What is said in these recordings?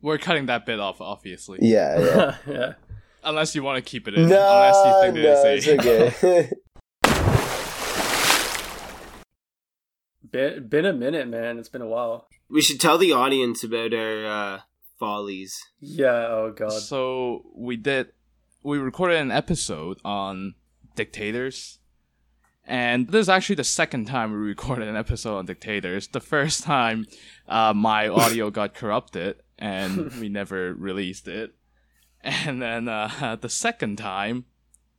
We're cutting that bit off, obviously. Yeah, yeah. yeah. Unless you want to keep it in. no, unless you think that no, it's it's a- okay. Been, been a minute, man. It's been a while. We should tell the audience about our uh, follies. Yeah, oh god. So we did. We recorded an episode on dictators, and this is actually the second time we recorded an episode on dictators. The first time, uh, my audio got corrupted, and we never released it. And then uh, the second time,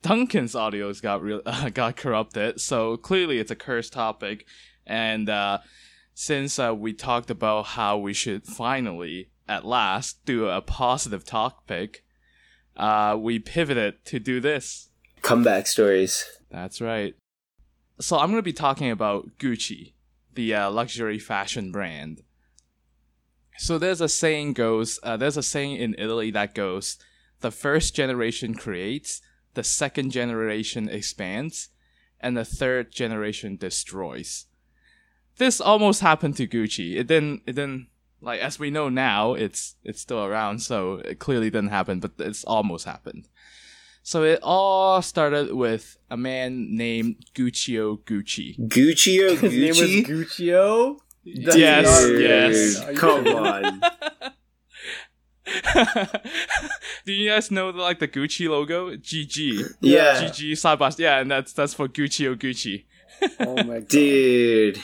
Duncan's audios got real uh, got corrupted. So clearly, it's a cursed topic. And uh, since uh, we talked about how we should finally, at last, do a positive topic, uh, we pivoted to do this. Comeback stories. That's right. So I'm going to be talking about Gucci, the uh, luxury fashion brand. So there's a saying goes, uh, there's a saying in Italy that goes, the first generation creates, the second generation expands, and the third generation destroys. This almost happened to Gucci. It didn't. It didn't. Like as we know now, it's it's still around, so it clearly didn't happen. But it's almost happened. So it all started with a man named Guccio Gucci. Guccio Gucci His name was Gucci? Guccio? That's yes, not- yes. Come on. Do you guys know the, like the Gucci logo? GG. Yeah. GG side by side. Yeah, and that's that's for Gucci or Gucci. Oh my god. Dude.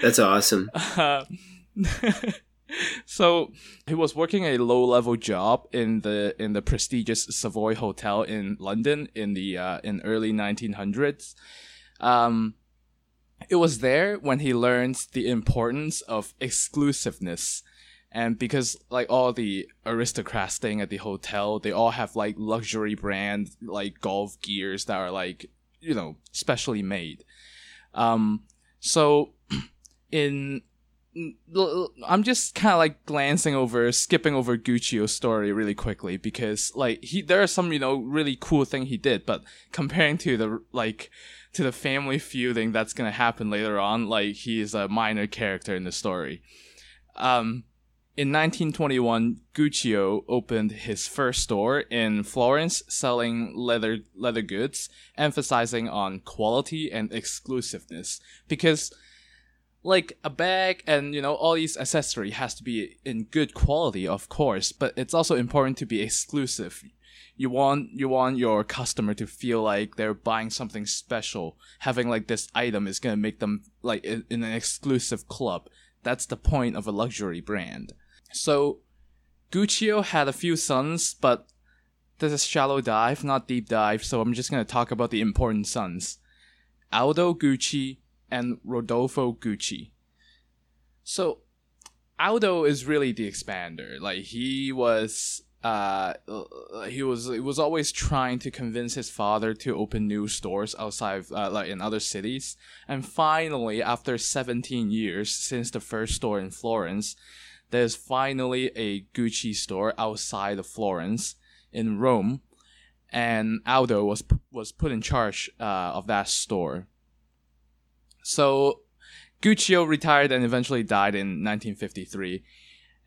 That's awesome. Uh, so he was working a low level job in the in the prestigious Savoy Hotel in London in the uh, in early 1900s. Um, it was there when he learned the importance of exclusiveness. And because like all the aristocrats staying at the hotel, they all have like luxury brand like golf gears that are like you know specially made. Um, so in I'm just kind of like glancing over, skipping over Guccio's story really quickly because like he there are some you know really cool thing he did, but comparing to the like to the family feuding that's gonna happen later on, like he is a minor character in the story. Um, in 1921, Guccio opened his first store in Florence, selling leather leather goods, emphasizing on quality and exclusiveness because like a bag and you know all these accessory has to be in good quality of course but it's also important to be exclusive you want you want your customer to feel like they're buying something special having like this item is going to make them like in, an exclusive club that's the point of a luxury brand so guccio had a few sons but this is shallow dive not deep dive so i'm just going to talk about the important sons aldo gucci and Rodolfo Gucci. So Aldo is really the expander. Like he was uh he was he was always trying to convince his father to open new stores outside uh, like in other cities. And finally after 17 years since the first store in Florence, there's finally a Gucci store outside of Florence in Rome. And Aldo was was put in charge uh, of that store. So Guccio retired and eventually died in 1953.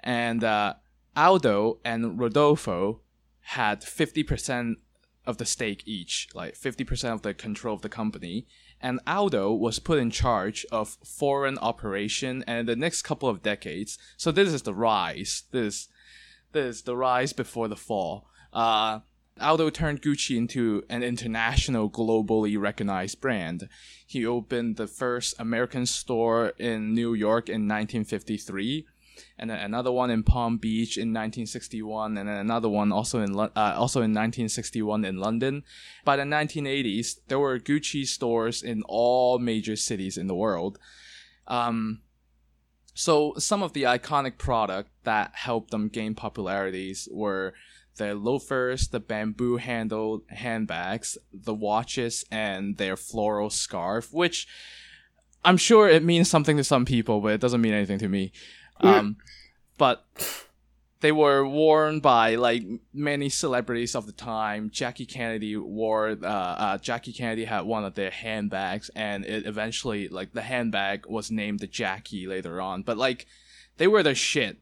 And uh, Aldo and Rodolfo had 50% of the stake each, like 50% of the control of the company. And Aldo was put in charge of foreign operation and the next couple of decades. So this is the rise. This, this is the rise before the fall. Uh, Aldo turned Gucci into an international, globally recognized brand. He opened the first American store in New York in 1953, and then another one in Palm Beach in 1961, and then another one also in uh, also in 1961 in London. By the 1980s, there were Gucci stores in all major cities in the world. Um, so some of the iconic product that helped them gain popularities were their loafers, the bamboo handled handbags, the watches, and their floral scarf, which I'm sure it means something to some people, but it doesn't mean anything to me. Um, but they were worn by like many celebrities of the time. Jackie Kennedy wore. Uh, uh, Jackie Kennedy had one of their handbags, and it eventually like the handbag was named the Jackie later on. But like they were the shit.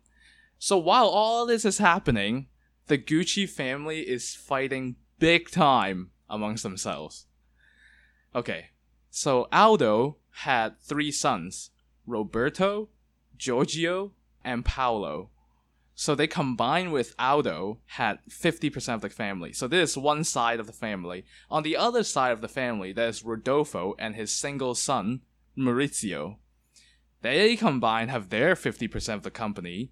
So while all this is happening, the Gucci family is fighting big time amongst themselves. Okay, so Aldo had three sons Roberto, Giorgio, and Paolo. So they combined with Aldo had 50% of the family. So this is one side of the family. On the other side of the family, there's Rodolfo and his single son, Maurizio. They combined have their 50% of the company.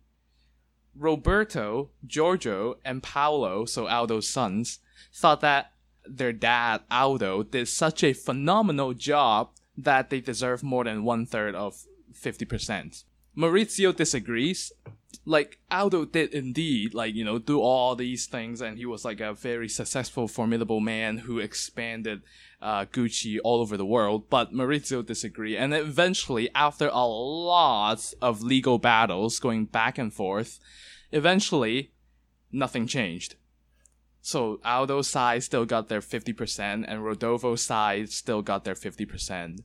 Roberto, Giorgio, and Paolo, so Aldo's sons, thought that their dad, Aldo, did such a phenomenal job that they deserve more than one third of 50%. Maurizio disagrees. Like, Aldo did indeed, like, you know, do all these things, and he was like a very successful, formidable man who expanded uh, Gucci all over the world, but Maurizio disagreed. And eventually, after a lot of legal battles going back and forth, eventually, nothing changed. So Aldo's side still got their 50%, and Rodolfo's side still got their 50%.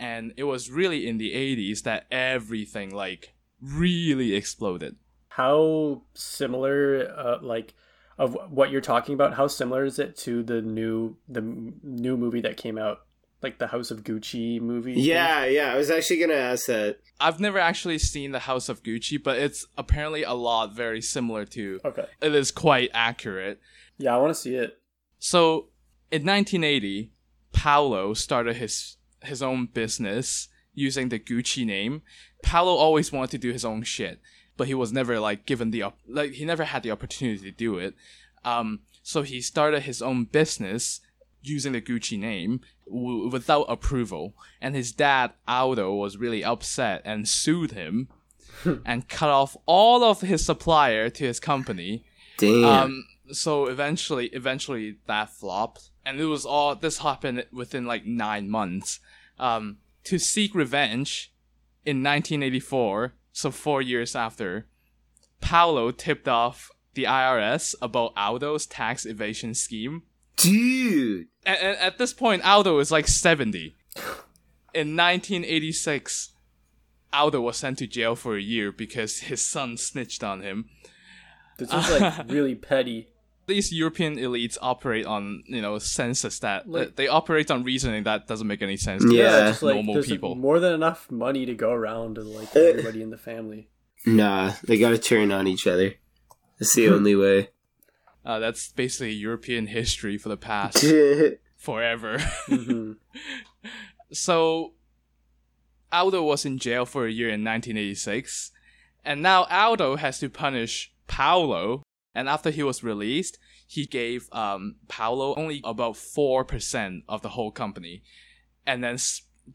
And it was really in the 80s that everything, like, really exploded. How similar, uh, like, of what you're talking about? How similar is it to the new the m- new movie that came out, like the House of Gucci movie? Yeah, yeah. I was actually gonna ask that. I've never actually seen the House of Gucci, but it's apparently a lot very similar to. Okay. It is quite accurate. Yeah, I want to see it. So, in 1980, Paolo started his his own business using the Gucci name. Paolo always wanted to do his own shit, but he was never like given the op- like he never had the opportunity to do it. Um, so he started his own business using the Gucci name w- without approval, and his dad Aldo was really upset and sued him and cut off all of his supplier to his company. Damn. Um, so eventually, eventually that flopped, and it was all this happened within like nine months. Um, to seek revenge, in 1984, so four years after, Paolo tipped off the IRS about Aldo's tax evasion scheme. Dude. And, and at this point, Aldo is like 70. In 1986, Aldo was sent to jail for a year because his son snitched on him. This is like really petty. These European elites operate on you know senses that Like- they operate on reasoning that doesn't make any sense to Yeah. just like normal there's people. more than enough money to go around to like Uh. everybody in the family. Nah, they gotta turn on each other. That's the only way. Uh, that's basically European history for the past forever. hmm so Aldo was in jail for a year in 1986, and now Aldo has to punish Paolo. And after he was released, he gave um, Paolo only about four percent of the whole company, and then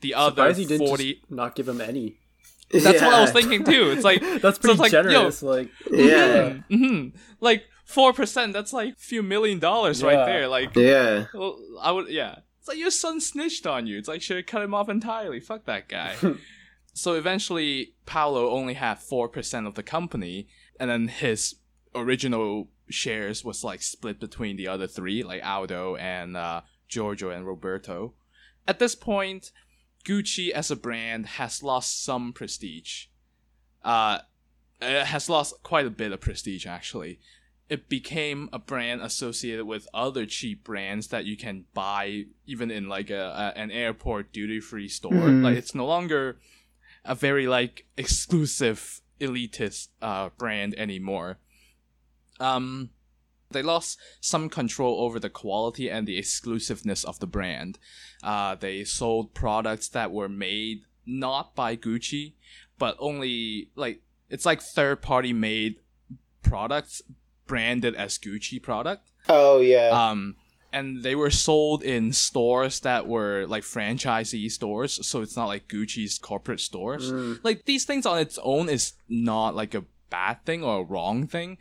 the other Surprised he didn't forty. not give him any. That's what I was thinking too. It's like That's pretty it's like, yo, generous. like Yeah. hmm Like four percent. That's like a few million dollars right there. Like, Yeah. well, I would, yeah. It's like your son snitched on you. It's like should have cut him off entirely. Fuck that guy. so eventually, Paolo only had four percent of the company, and then his original shares was like split between the other three, like Aldo and uh, Giorgio and Roberto. At this point, Gucci as a brand has lost some prestige. Uh, it has lost quite a bit of prestige actually. It became a brand associated with other cheap brands that you can buy even in like a, a an airport duty free store. Mhm. Like it's no longer a very like exclusive elitist uh, brand anymore. Um, they lost some control over the quality and the exclusiveness of the brand. Uh, they sold products that were made not by Gucci, but only like it's like third party made products branded as Gucci product. Oh yeah. Um, and they were sold in stores that were like franchisee stores, so it's not like Gucci's corporate stores. Mm. Like these things on its own is not like a bad thing or a wrong thing.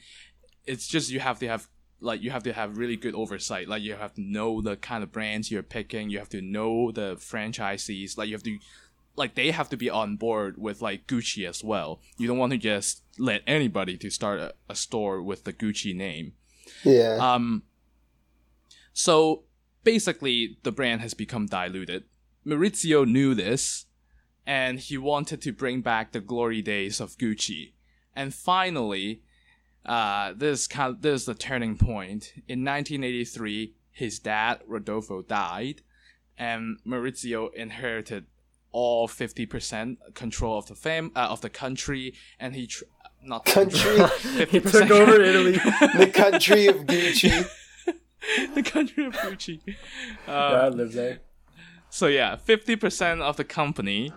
It's just you have to have like you have to have really good oversight. Like you have to know the kind of brands you're picking. You have to know the franchisees. Like you have to like they have to be on board with like Gucci as well. You don't want to just let anybody to start a, a store with the Gucci name. yeah. Um, so basically, the brand has become diluted. Maurizio knew this, and he wanted to bring back the glory days of Gucci. And finally, uh, this kind of, this is the turning point. In 1983, his dad Rodolfo died, and Maurizio inherited all 50% control of the fam uh, of the country, and he tr- not the Country, he took over Italy. the country of Gucci. the country of Gucci. God Um, lives there. so yeah, 50% of the company.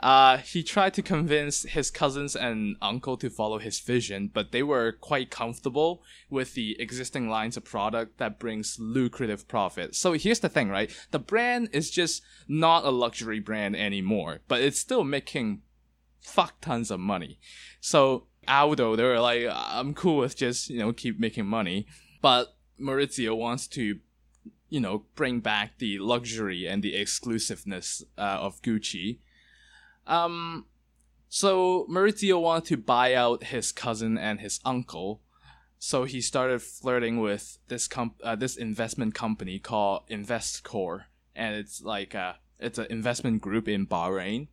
Uh, he tried to convince his cousins and uncle to follow his vision, but they were quite comfortable with the existing lines of product that brings lucrative profit. So here's the thing, right? The brand is just not a luxury brand anymore, but it's still making fuck tons of money. So Aldo, they were like, I'm cool with just, you know, keep making money. But Maurizio wants to, you know, bring back the luxury and the exclusiveness uh, of Gucci. Um, so Maurizio wanted to buy out his cousin and his uncle. So he started flirting with this comp- uh, this investment company called Investcorp, and it's like a it's an investment group in Bahrain.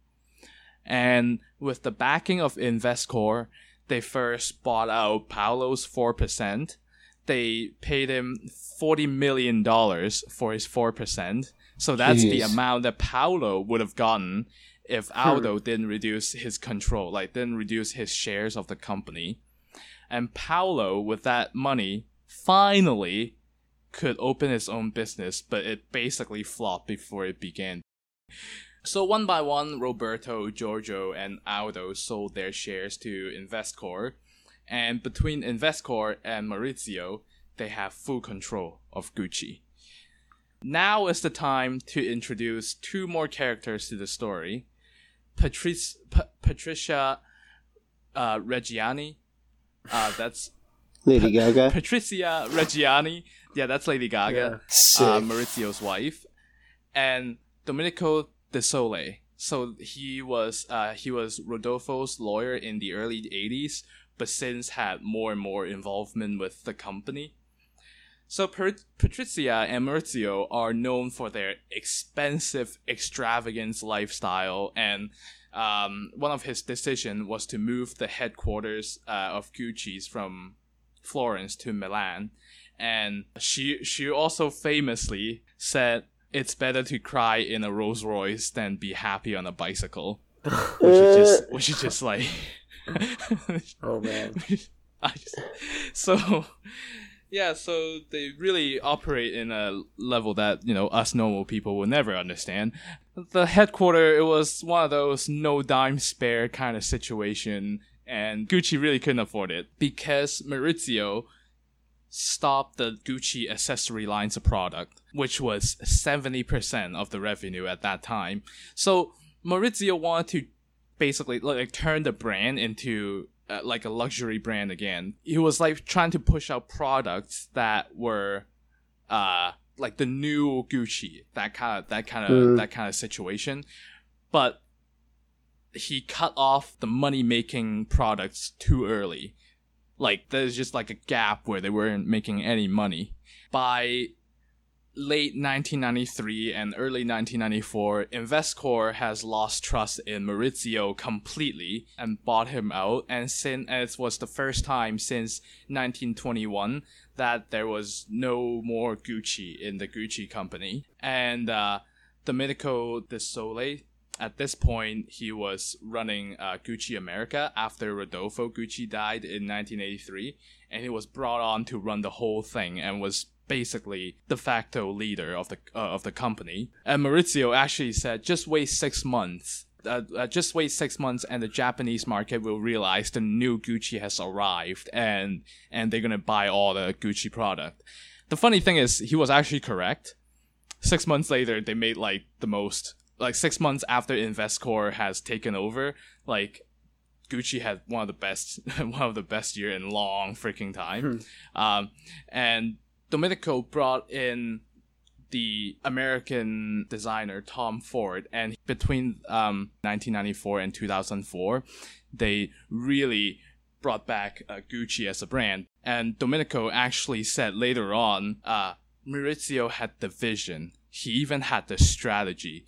And with the backing of Investcorp, they first bought out Paolo's four percent. They paid him forty million dollars for his four percent. So that's the amount that Paolo would have gotten if Aldo didn't reduce his control, like didn't reduce his shares of the company. And Paolo, with that money, finally could open his own business, but it basically flopped before it began. So one by one, Roberto, Giorgio, and Aldo sold their shares to Investcorp, and between Investcorp and Maurizio, they have full control of Gucci. Now is the time to introduce two more characters to the story. Patrice, Pa- Patricia uh, Reggiani. Uh, that's Lady Gaga. Patricia Reggiani. Yeah, that's Lady Gaga Sick. uh, Maurizio's wife, and Domenico De Sole. So he was uh, he was Rodolfo's lawyer in the early '80s, but since had more and more involvement with the company. So per- Patricia and Maurizio are known for their expensive, extravagant lifestyle, and um, one of his decisions was to move the headquarters uh, of Gucci's from Florence to Milan and she she also famously said it's better to cry in a Rolls Royce than be happy on a bicycle, which is just which is just like Oh man. I just so yeah, so they really operate in a level that you know us normal people will never understand. The headquarter it was one of those no dime spare kind of situation, and Gucci really couldn't afford it because Maurizio stopped the Gucci accessory lines of product, which was 70% of the revenue at that time. So Maurizio wanted to basically like turn the brand into uh, like a luxury brand again. He was like trying to push out products that were uh like the new Gucci, that kind of that kind of Mm. that kind of situation. But he cut off the money making products too early. Like there's just like a gap where they weren't making any money. By late 1993 and early 1994, Investcorp has lost trust in Maurizio completely and bought him out. And since it was the first time since 1921 that there was no more Gucci in the Gucci company. And uh, Domenico De Sole, at this point, he was running uh, Gucci America after Rodolfo Gucci died in 1983, and he was brought on to run the whole thing and was basically de facto leader of the uh, of the company. And Maurizio actually said, "Just wait six months." Uh, uh, just wait six months, and the Japanese market will realize the new Gucci has arrived, and and they're gonna buy all the Gucci product. The funny thing is, he was actually correct. Six months later, they made like the most like six months after Investcorp has taken over, like Gucci had one of the best one of the best year in long freaking time. Um, and Domenico brought in the American designer Tom Ford, and between um, 1994 and 2004, they really brought back uh, Gucci as a brand. And Domenico actually said later on, uh, Maurizio had the vision. He even had the strategy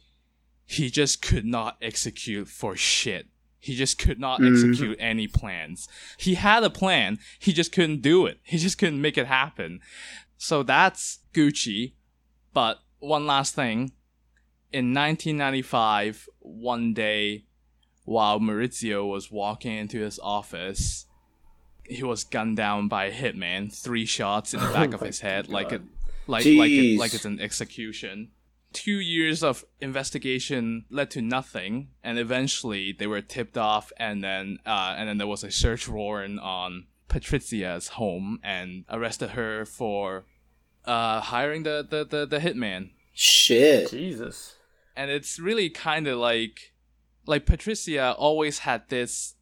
he just could not execute for shit. He just could not Mhm. execute any plans. He had a plan, he just couldn't do it. He just couldn't make it happen. So that's Gucci. But one last thing. In 1995, one day, while Maurizio was walking into his office, he was gunned down by a hitman, three shots in the back Oh of his head, like it, God. like like it, like it's an execution. Two years of investigation led to nothing, and eventually they were tipped off, and then uh, and then there was a search warrant on Patrizia's home and arrested her for uh, hiring the, the, the, the hitman. Shit. Jesus. And it's really kind of like like Patricia always had this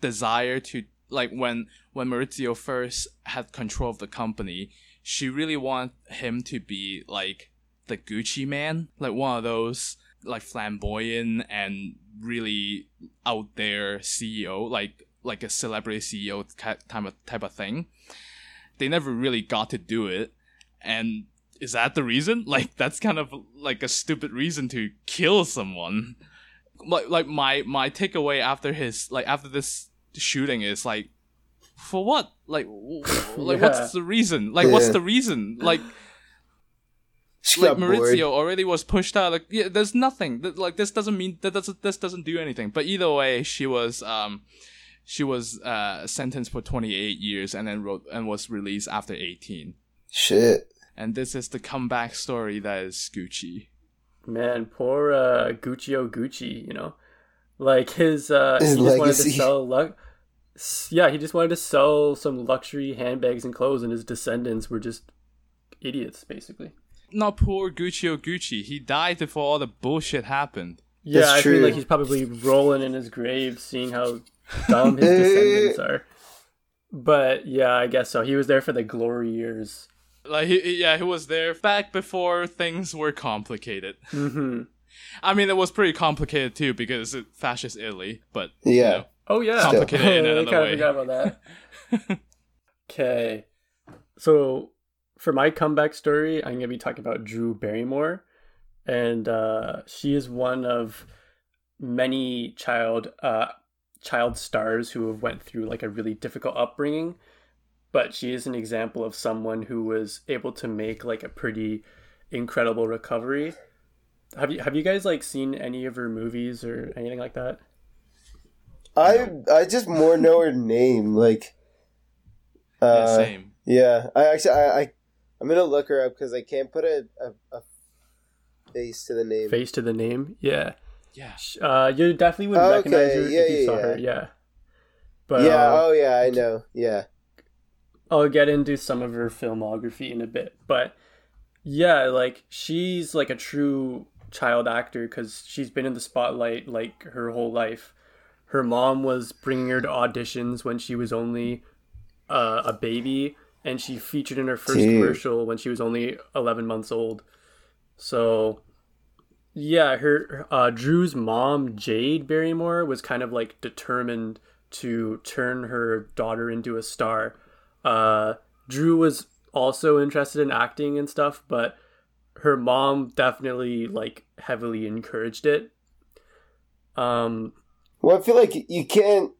desire to like when when Maurizio first had control of the company, she really wanted him to be like the Gucci man, like one of those like flamboyant and really out there CEO, like like a celebrity CEO type of type of thing. They never really got to do it, and is that the reason? Like that's kind of like a stupid reason to kill someone. Like like my my takeaway after his like after this shooting is like for what? Like like Yeah. what's the reason? Like what's the reason? Like She like got bored. Maurizio already was pushed out. Like yeah, there's nothing. Like this doesn't mean that doesn't this doesn't do anything. But either way, she was um she was uh sentenced for 28 years and then wrote and was released after 18. Shit. And this is the comeback story that is Gucci. Man, poor uh, Guccio Gucci, you know? Like his uh His he just wanted legacy. to sell lu- s- Yeah, he just wanted to sell some luxury handbags and clothes and his descendants were just idiots basically. Not poor Gucci Gucci. He died before all the bullshit happened. Yeah, That's I true. feel like he's probably rolling in his grave seeing how dumb his descendants are. But yeah, I guess so. He was there for the glory years. Like he, he- yeah, he was there back before things were complicated. hmm I mean, it was pretty complicated too because it fascist Italy, but you Yeah. know. Oh yeah, Complicated in I another kinda way. forgot about that. Okay, so for my comeback story, I'm gonna be talking about Drew Barrymore, and uh, she is one of many child uh, child stars who have went through like a really difficult upbringing, but she is an example of someone who was able to make like a pretty incredible recovery. Have you have you guys like seen any of her movies or anything like that? I I just more know her name. Like, yeah, uh, same. yeah. I actually I, I I'm gonna look her up because I can't put a, a, a face to the name. Face to the name, yeah. Yeah. Uh, you definitely would Okay, recognize her yeah, if you yeah, saw yeah. her, yeah. But yeah. uh, oh yeah. I know. Yeah. I'll get into some of her filmography in a bit. But yeah, like she's like a true child actor because she's been in the spotlight like her whole life. Her mom was bringing her to auditions when she was only uh, a baby, and she featured in her first Dude. commercial when she was only 11 months old. So yeah, her uh, Drew's mom, Jade Barrymore, was kind of like determined to turn her daughter into a star. Uh, Drew was also interested in acting and stuff, but her mom definitely like heavily encouraged it. Um, Well, I feel like you can't.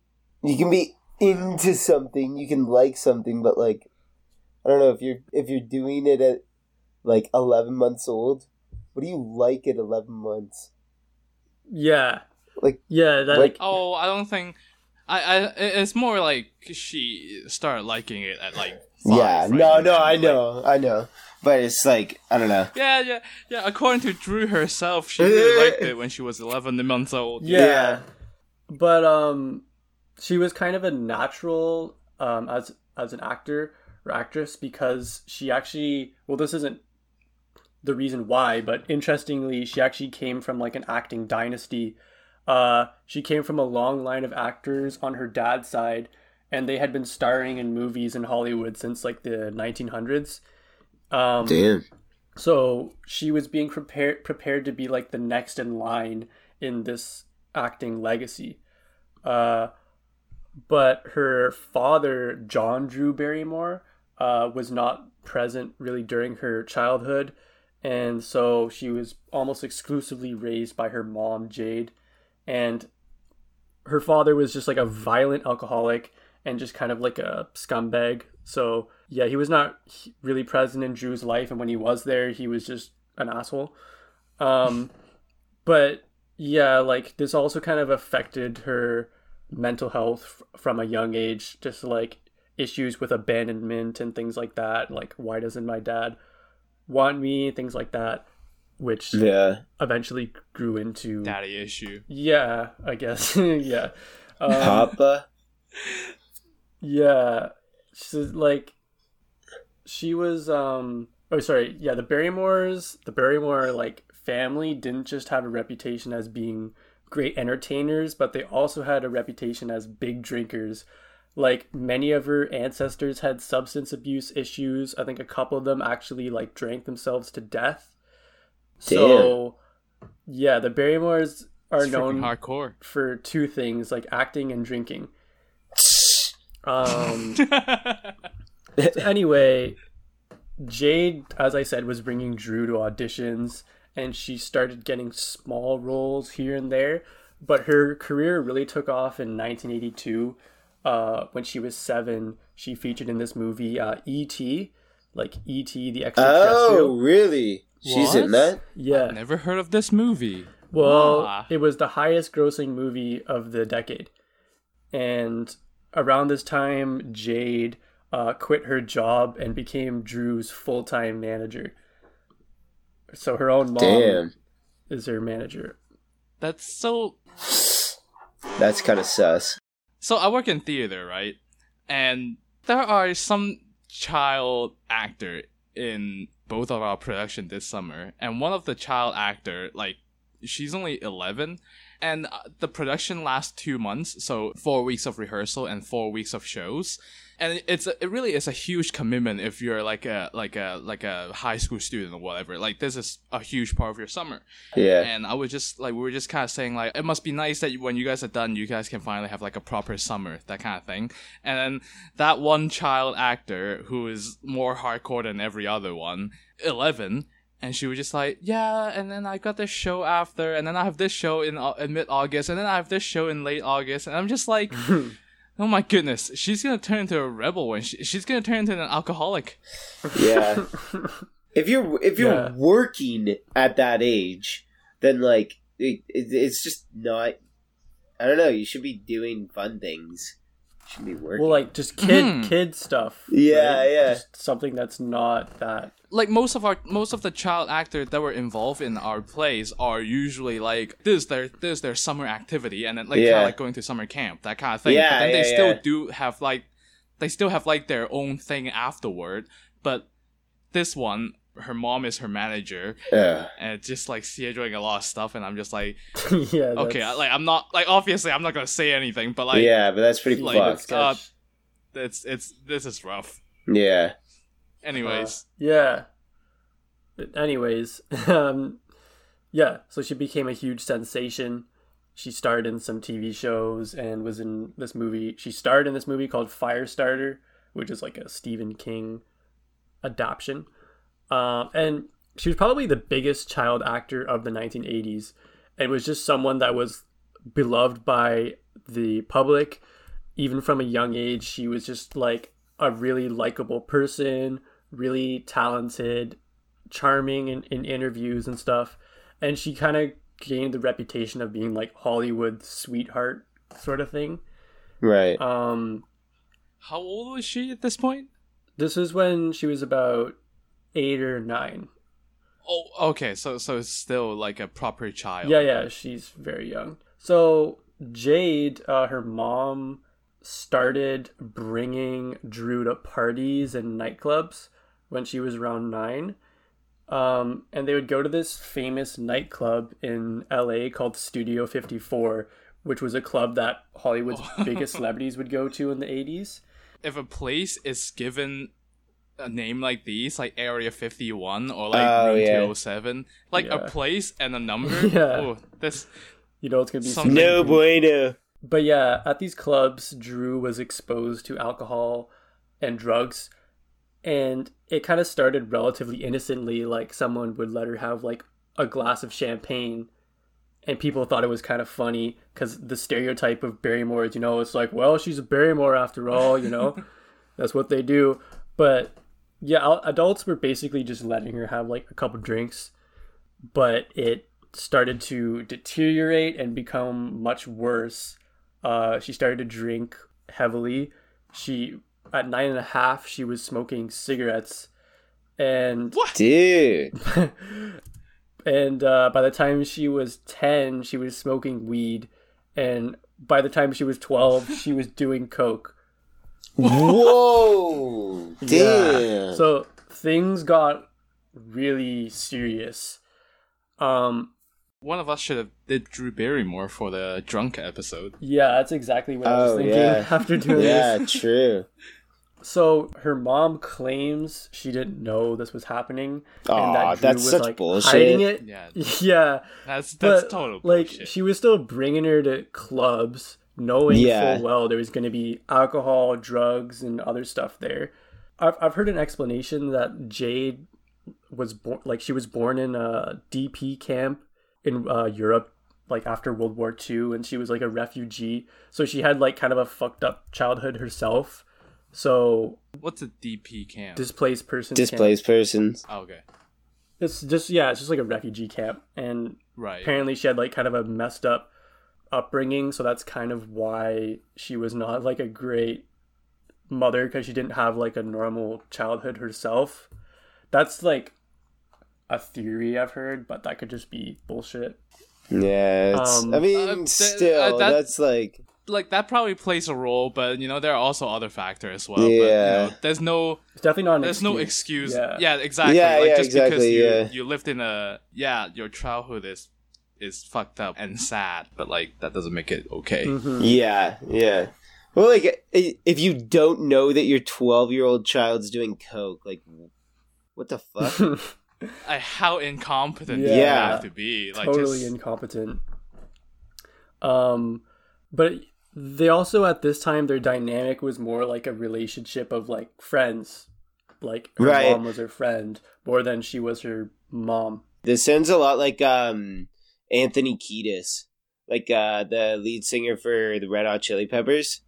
You can be into something. You can like something, but like, I don't know if you're if you're doing it at like 11 months old. What do you like at 11 months? yeah, Like- yeah, that like- like Oh, I don't think. I, I it's more like she started liking it at like five, yeah. right? No. No. then, I like- know. I know. But it's like I don't know. Yeah, yeah, yeah. According to Drew herself, she really liked it when she was 11 months old. Yeah. Yeah. But um she was kind of a natural um as as an actor or actress because she actually well this isn't the reason why, but interestingly she actually came from like an acting dynasty. Uh she came from a long line of actors on her dad's side and they had been starring in movies in Hollywood since like the 1900s. Um Damn. so she was being prepared prepared to be like the next in line in this acting legacy. Uh, but her father, John Drew Barrymore, uh, was not present really during her childhood, and so she was almost exclusively raised by her mom, Jade, and her father was just like a violent alcoholic and just kind of like a scumbag. So yeah, he was not really present in Drew's life, and when he was there, he was just an asshole. Um, but yeah, like this also kind of affected her mental health f- from a young age, just like issues with abandonment and things like that. Like, why doesn't my dad want me? Things like that, which Yeah. eventually grew into Daddy issue. yeah, I guess yeah. Um, Papa. Yeah, she's like, she was um. Oh, sorry. Yeah, the Barrymores, the Barrymore like family didn't just have a reputation as being great entertainers, but they also had a reputation as big drinkers. Like many of her ancestors had substance abuse issues. I think a couple of them actually like drank themselves to death. So, yeah, the Barrymores are It's known hardcore. for two things, like acting and drinking. Um. anyway, Jade, as I said, was bringing Drew to auditions, and she started getting small roles here and there. But her career really took off in 1982. Uh, when she was seven, she featured in this movie uh, E.T., like E.T. the Extra. Oh, really? She's in that? yeah. Never heard of this movie. Well, Ah. it was the highest grossing movie of the decade. And around this time, Jade uh, quit her job and became Drew's full time manager. So her own mom Damn. is her manager. That's so. That's kind of sus. So I work in theater, right? And there are some child actor in both of our production this summer, and one of the child actor, like, she's only eleven, and uh, the production lasts two months, so four weeks of rehearsal and four weeks of shows. And it's a, it really is a huge commitment if you're like a like a like a high school student or whatever. Like this is a huge part of your summer. Yeah. And I was just like, we were just kind of saying like, it must be nice that you, when you guys are done, you guys can finally have like a proper summer, that kind of thing. And then that one child actor who is more hardcore than every other one, eleven, and she was just like, yeah. And then I got this show after, and then I have this show in, uh, in mid August, and then I have this show in late August, and I'm just like. Oh my goodness, she's gonna turn into a rebel when she, she's gonna turn into an alcoholic. Yeah. if you're if you're Yeah. working at that age, then like it, it, it's just not. I don't know. You should be doing fun things. You should be working. Well, like just kid Hmm. kid stuff. Yeah, yeah. Just something that's not that. Like most of our most of the child actors that were involved in our plays are usually like this is their this is their summer activity and then like kind of like going to summer camp that kind of thing. Yeah, but then they yeah, still yeah. do have like they still have like their own thing afterward. But this one, her mom is her manager, Yeah. and it's just like see her doing a lot of stuff, and I'm just like, yeah. okay, that's- like I'm not like obviously I'm not gonna say anything, but like yeah, but that's pretty like, fucked. that's uh, it's it's this is rough. Yeah. Anyways, Yeah. But anyways, um, yeah. So she became a huge sensation. She starred in some TV shows and was in this movie. She starred in this movie called Firestarter, which is like a Stephen King adaptation. Um, and she was probably the biggest child actor of the 1980s, and was just someone that was beloved by the public, even from a young age. She was just like a really likable person, really talented, charming in, in interviews and stuff. And she kind of gained the reputation of being like Hollywood sweetheart sort of thing. Right. Um, how old was she at this point? this is when she was about eight or nine. Oh, okay. So so it's still like a proper child. Yeah, yeah, she's very young. So Jade, uh, her mom, started bringing Drew to parties and nightclubs when she was around nine. Um, and they would go to this famous nightclub in LA called Studio 54, which was a club that Hollywood's biggest celebrities would go to in the 80s. If a place is given a name like these, like Area 51 or like Oh, Room yeah. 207, like Yeah. a place and a number, Yeah. oh, this You know, it's going to be Something- No bueno. But yeah, at these clubs, Drew was exposed to alcohol and drugs. And it kind of started relatively innocently, like someone would let her have like a glass of champagne and people thought it was kind of funny because the stereotype of Barrymore is, you know, it's like, well, she's a Barrymore after all, you know, that's what they do. But yeah, adults were basically just letting her have like a couple drinks, but it started to deteriorate and become much worse. Uh, she started to drink heavily. She at nine and a half, she was smoking cigarettes, and what, Dude. and uh, by the time she was 10 she was smoking weed and by the time she was 12 she was doing coke Whoa. Damn. so things got really serious um One of us should have did Drew Barrymore for the drunk episode. yeah that's exactly what i was Oh, thinking yeah. after doing yeah, this Yeah, true. So her mom claims she didn't know this was happening Aw, and that Drew that's was such like bullshit. hiding it Yeah, yeah that's that's but total like bullshit. she was still bringing her to clubs knowing Yeah. full well there was going to be alcohol drugs and other stuff there I've, I've heard an explanation that jade was born like she was born in a dp camp in uh, europe like after world war ii and she was like a refugee so she had like kind of a fucked up childhood herself so What's a DP camp? displaced person camp. Displaced persons. oh, okay, it's just yeah it's just like a refugee camp and right. apparently she had like kind of a messed up upbringing so that's kind of why she was not like a great mother because she didn't have like a normal childhood herself that's like a theory i've heard but that could just be bullshit Yeah, it's, Um, I mean, Uh, th- still, uh, that- that's like, like that probably plays a role, but you know there are also other factors as well. But, Yeah. you know, there's no it's definitely not an there's no excuse. Yeah. Yeah, exactly. Yeah, like yeah, just because exactly, you yeah. you lived in a yeah, your childhood is is fucked up and sad, but like that doesn't make it okay. Mhm. yeah, yeah. Well, like, if you don't know that your 12 year old child's doing coke, like, what the fuck? Uh, how incompetent do you Yeah. have to be? Like totally just, incompetent um but they also at this time their dynamic was more like a relationship of like friends like her Right. mom was her friend more than she was her mom this sounds a lot like um Anthony Kiedis, like uh the lead singer for the Red Hot Chili Peppers.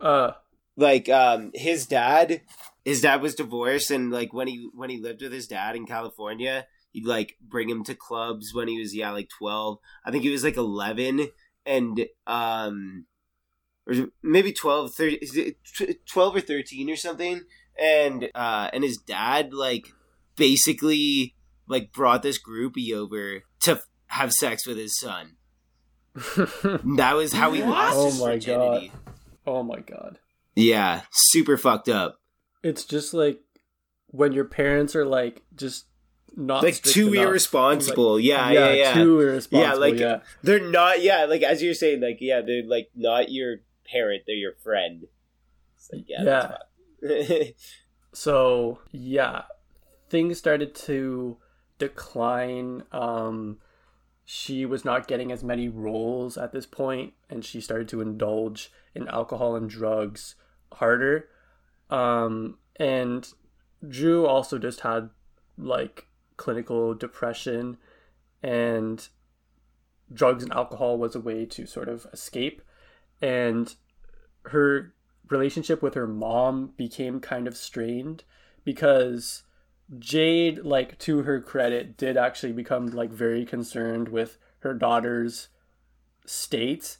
uh like um his dad his dad was divorced and like when he when he lived with his dad in california he'd like bring him to clubs when he was yeah like 12 i think he was like 11 and um or maybe 12 30 is it tw- 12 or 13 or something and uh and his dad like basically like brought this groupie over to f- have sex with his son that was how he lost his Oh my virginity oh my god yeah super fucked up it's just like when your parents are like just not like too enough. irresponsible. Like, yeah, yeah, yeah. too irresponsible Yeah, like- yeah They're not. Yeah, like as you're saying, like yeah, they're like not your parent. They're your friend. Like, yeah, Yeah. so yeah things started to decline um she was not getting as many roles at this point and she started to indulge in alcohol and drugs harder um and drew also just had like clinical depression and drugs and alcohol was a way to sort of escape and her relationship with her mom became kind of strained because Jade, like to her credit, did actually become like very concerned with her daughter's state.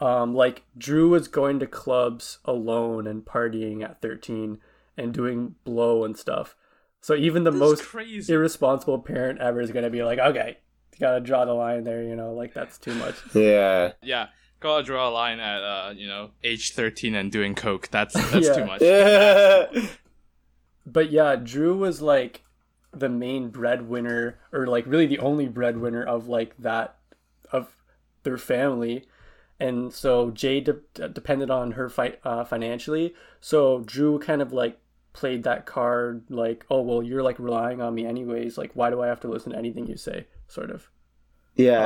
Um, like Drew was going to clubs alone and partying at 13 and doing blow and stuff. So even the That's most crazy. irresponsible parent ever is gonna be like, okay, you gotta draw the line there, you know, like that's too much. yeah, yeah, gotta draw a line at uh you know age thirteen and doing coke. That's that's Yeah. too much. yeah, but yeah, Drew was like the main breadwinner, or like really the only breadwinner of like that of their family, and so Jay de- de- depended on her fight uh, financially. So Drew kind of like played that card, like, oh well, you're like relying on me anyways. Like, why do I have to listen to anything you say? Sort of.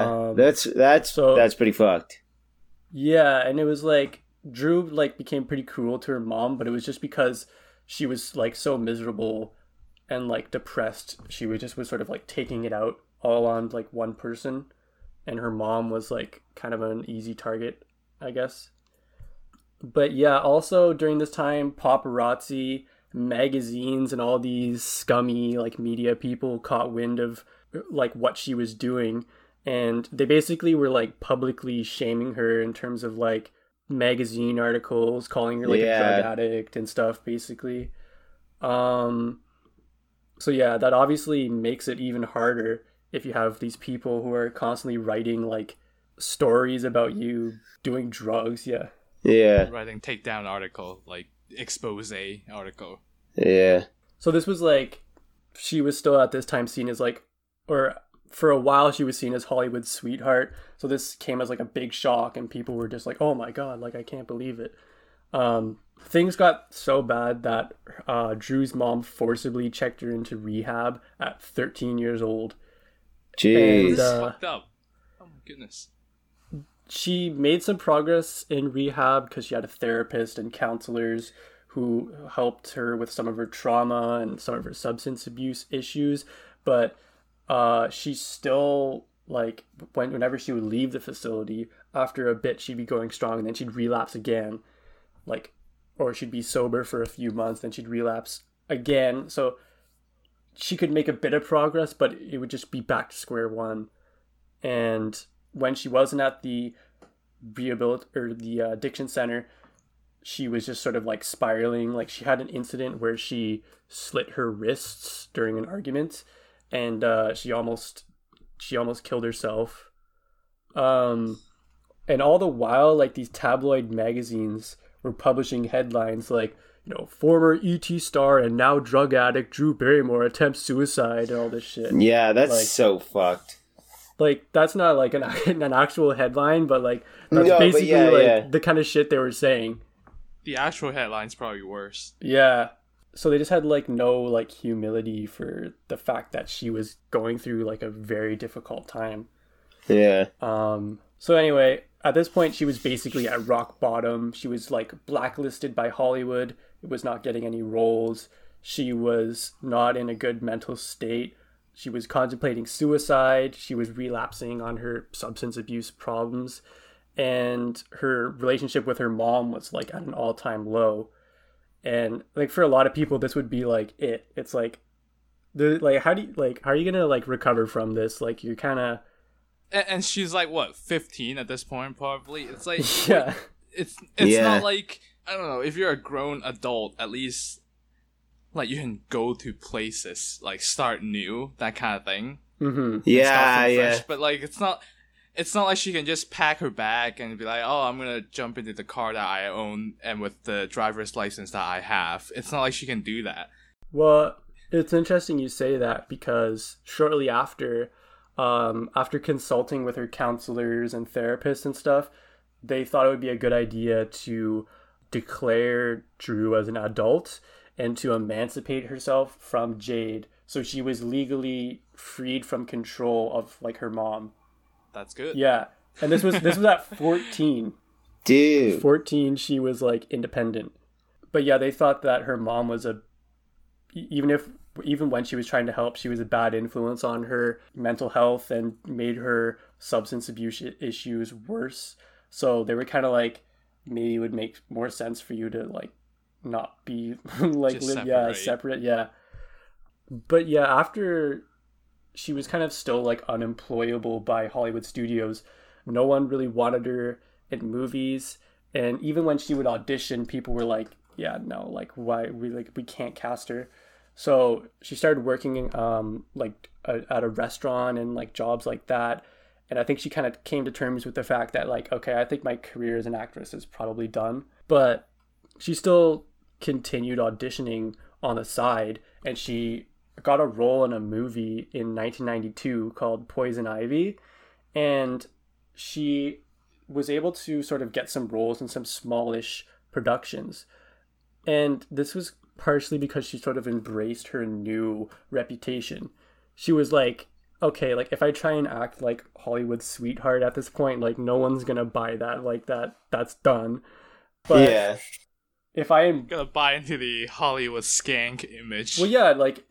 Um, that's that's so- that's pretty fucked. Yeah, and it was like Drew like became pretty cruel to her mom, but it was just because she was like so miserable and like depressed. She was just was sort of like taking it out all on like one person. and her mom was like kind of an easy target, I guess. But yeah, also during this time, paparazzi, magazines, and all these scummy like media people caught wind of like what she was doing, and they basically were like publicly shaming her in terms of like magazine articles, calling her like Yeah. a drug addict and stuff, basically. Um, so yeah, that obviously makes it even harder if you have these people who are constantly writing like stories about you doing drugs. Yeah. Yeah, Writing takedown article, like expose article. yeah, So this was like she was still at this time seen as like or for a while she was seen as Hollywood's sweetheart. So this came as like a big shock and people were just like, "Oh my god, like I can't believe it." Um things got so bad that uh Drew's mom forcibly checked her into rehab at 13 years old. jeez. And, This is uh, fucked up. Oh my goodness. she made some progress in rehab because she had a therapist and counselors who helped her with some of her trauma and some of her substance abuse issues but uh she still like when, whenever she would leave the facility after a bit she'd be going strong and then she'd relapse again like or she'd be sober for a few months then she'd relapse again. So she could make a bit of progress but it would just be back to square one. And when she wasn't at the rehabilit or the uh, addiction center she was just sort of like spiraling. Like she had an incident where she slit her wrists during an argument and uh, she almost she almost killed herself um and all the while like these tabloid magazines were publishing headlines like you know former E.T. star and now drug addict drew barrymore attempts suicide and all this shit yeah, that's like- so fucked. like that's not like an, an actual headline but like that's No, basically yeah, like yeah. the kind of shit they were saying The actual headline's probably worse. yeah so they just had like no like humility for the fact that she was going through like a very difficult time. Yeah, um so anyway at this point she was basically at rock bottom. She was like blacklisted by hollywood. It was not getting any roles. She was not in a good mental state. She was contemplating suicide. She was relapsing on her substance abuse problems. And her relationship with her mom was like at an all-time low and like for a lot of people this would be like it it's like the like how do you like how are you gonna like recover from this like you're kind of And, and she's like what, fifteen at this point, probably. It's like yeah it's it's Yeah. not like I don't know. If you're a grown adult, at least like you can go to places, like start new, that kind of thing. mm-hmm yeah, from yeah. fresh. But like, it's not. It's not like she can just pack her bag and be like, "Oh, I'm gonna jump into the car that I own and with the driver's license that I have." It's not like she can do that. Well, it's interesting you say that because shortly after, um, after consulting with her counselors and therapists and stuff, they thought it would be a good idea to declare Drew as an adult and to emancipate herself from Jaid. So she was legally freed from control of like her mom. That's good. Yeah. And this was this was at 14. Dude. 14 she was like independent but yeah they thought that her mom was a even if even when she was trying to help she was a bad influence on her mental health and made her substance abuse issues worse so they were kind of like maybe it would make more sense for you to like not be like Just live yeah separate. separate yeah but yeah after she was kind of still like unemployable by hollywood studios. No one really wanted her in movies. And even when she would audition people were like yeah no like why we like we can't cast her. So she started working um like a, at a restaurant and like jobs like that. And i think she kind of came to terms with the fact that like okay i think my career as an actress is probably done. But she still continued auditioning on the side and she got a role in a movie in 1992 called poison ivy and she was able to sort of get some roles in some smallish productions. And this was partially because she sort of embraced her new reputation. She was like, okay, like if I try and act like Hollywood's sweetheart at this point, like no one's gonna buy that. Like that that's done. But yeah. if I am Gonna buy into the Hollywood skank image. well yeah, like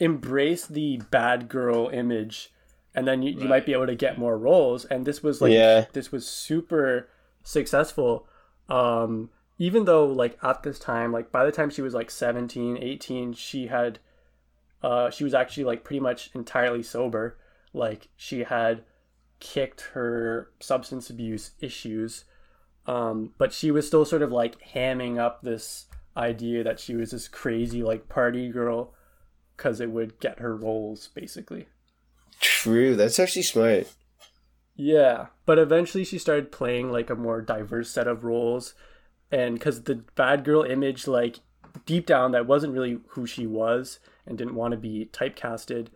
embrace the bad girl image and then you, you might be able to get more roles. And this was like Yeah. this was super successful. Um, even though like at this time, like by the time she was like 17, 18, she had uh, she was actually like pretty much entirely sober. Like she had kicked her substance abuse issues, um, but she was still sort of like hamming up this idea that she was this crazy like party girl because it would get her roles basically. True. That's actually smart. Yeah, but eventually she started playing like a more diverse set of roles, and because the bad girl image, like deep down, that wasn't really who she was, and didn't want to be typecasted.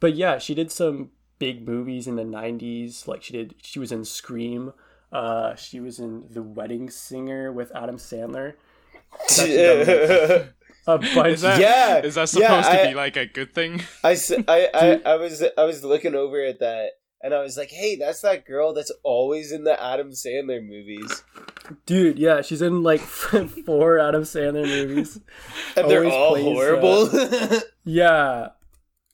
But yeah, she did some big movies in the '90s. Like she did, she was in Scream. Uh, she was in The Wedding Singer with Adam Sandler. yeah, A bunch. Is that, Yeah, is that yeah, supposed to be like a good thing? I, s- I, I, I was I was looking over at that and I was like, hey, that's that girl that's always in the Adam Sandler movies, Dude, yeah, she's in like four Adam Sandler movies. and they're Always all plays, uh, horrible. Yeah,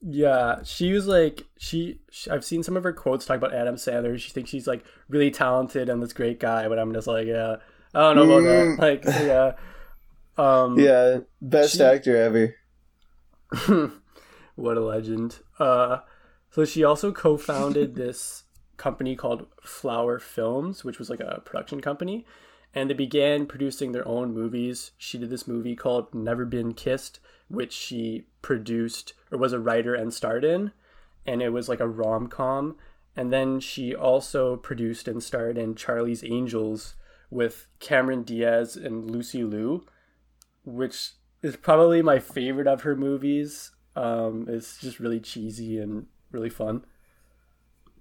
yeah. She was like she, she. I've seen some of her quotes talk about Adam Sandler. She thinks she's like really talented and this great guy, but I'm just like, yeah, I don't know about Mm. that. Like, yeah. Um, yeah, best She- actor ever. what a legend. Uh, so she also co-founded this company called Flower Films, which was like a production company, and they began producing their own movies. She did this movie called Never Been Kissed, which she produced or was a writer and starred in, and it was like a rom-com. And then she also produced and starred in Charlie's Angels with Cameron Diaz and Lucy Liu, which is probably my favorite of her movies. Um, it's just really cheesy and really fun.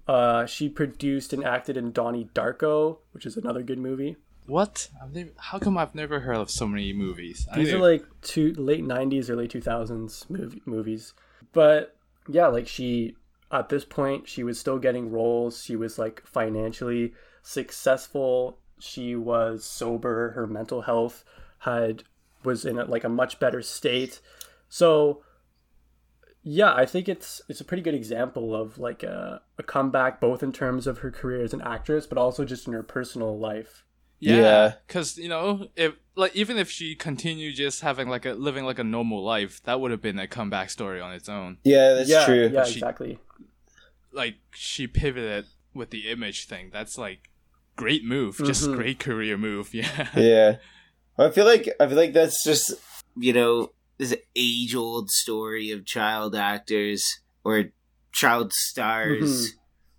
Uh, she produced and acted in Donnie Darko, which is another good movie. What? I've never, how come I've never heard of so many movies? These are like two late '90s, early 2000s movie, movies. But yeah, like she at this point she was still getting roles. She was like financially successful. She was sober. Her mental health had was in a, like a much better state. So yeah, I think it's it's a pretty good example of like a, a comeback, both in terms of her career as an actress, but also just in her personal life. Yeah, Yeah. because you know, if like even if she continued just having like a living like a normal life, that would have been a comeback story on its own. Yeah, that's yeah, true. Yeah, She- exactly. Like she pivoted with the image thing. That's like great move, just Mhm. great career move. Yeah. Yeah, I feel like I feel like that's just you know, this age old story of child actors or child stars.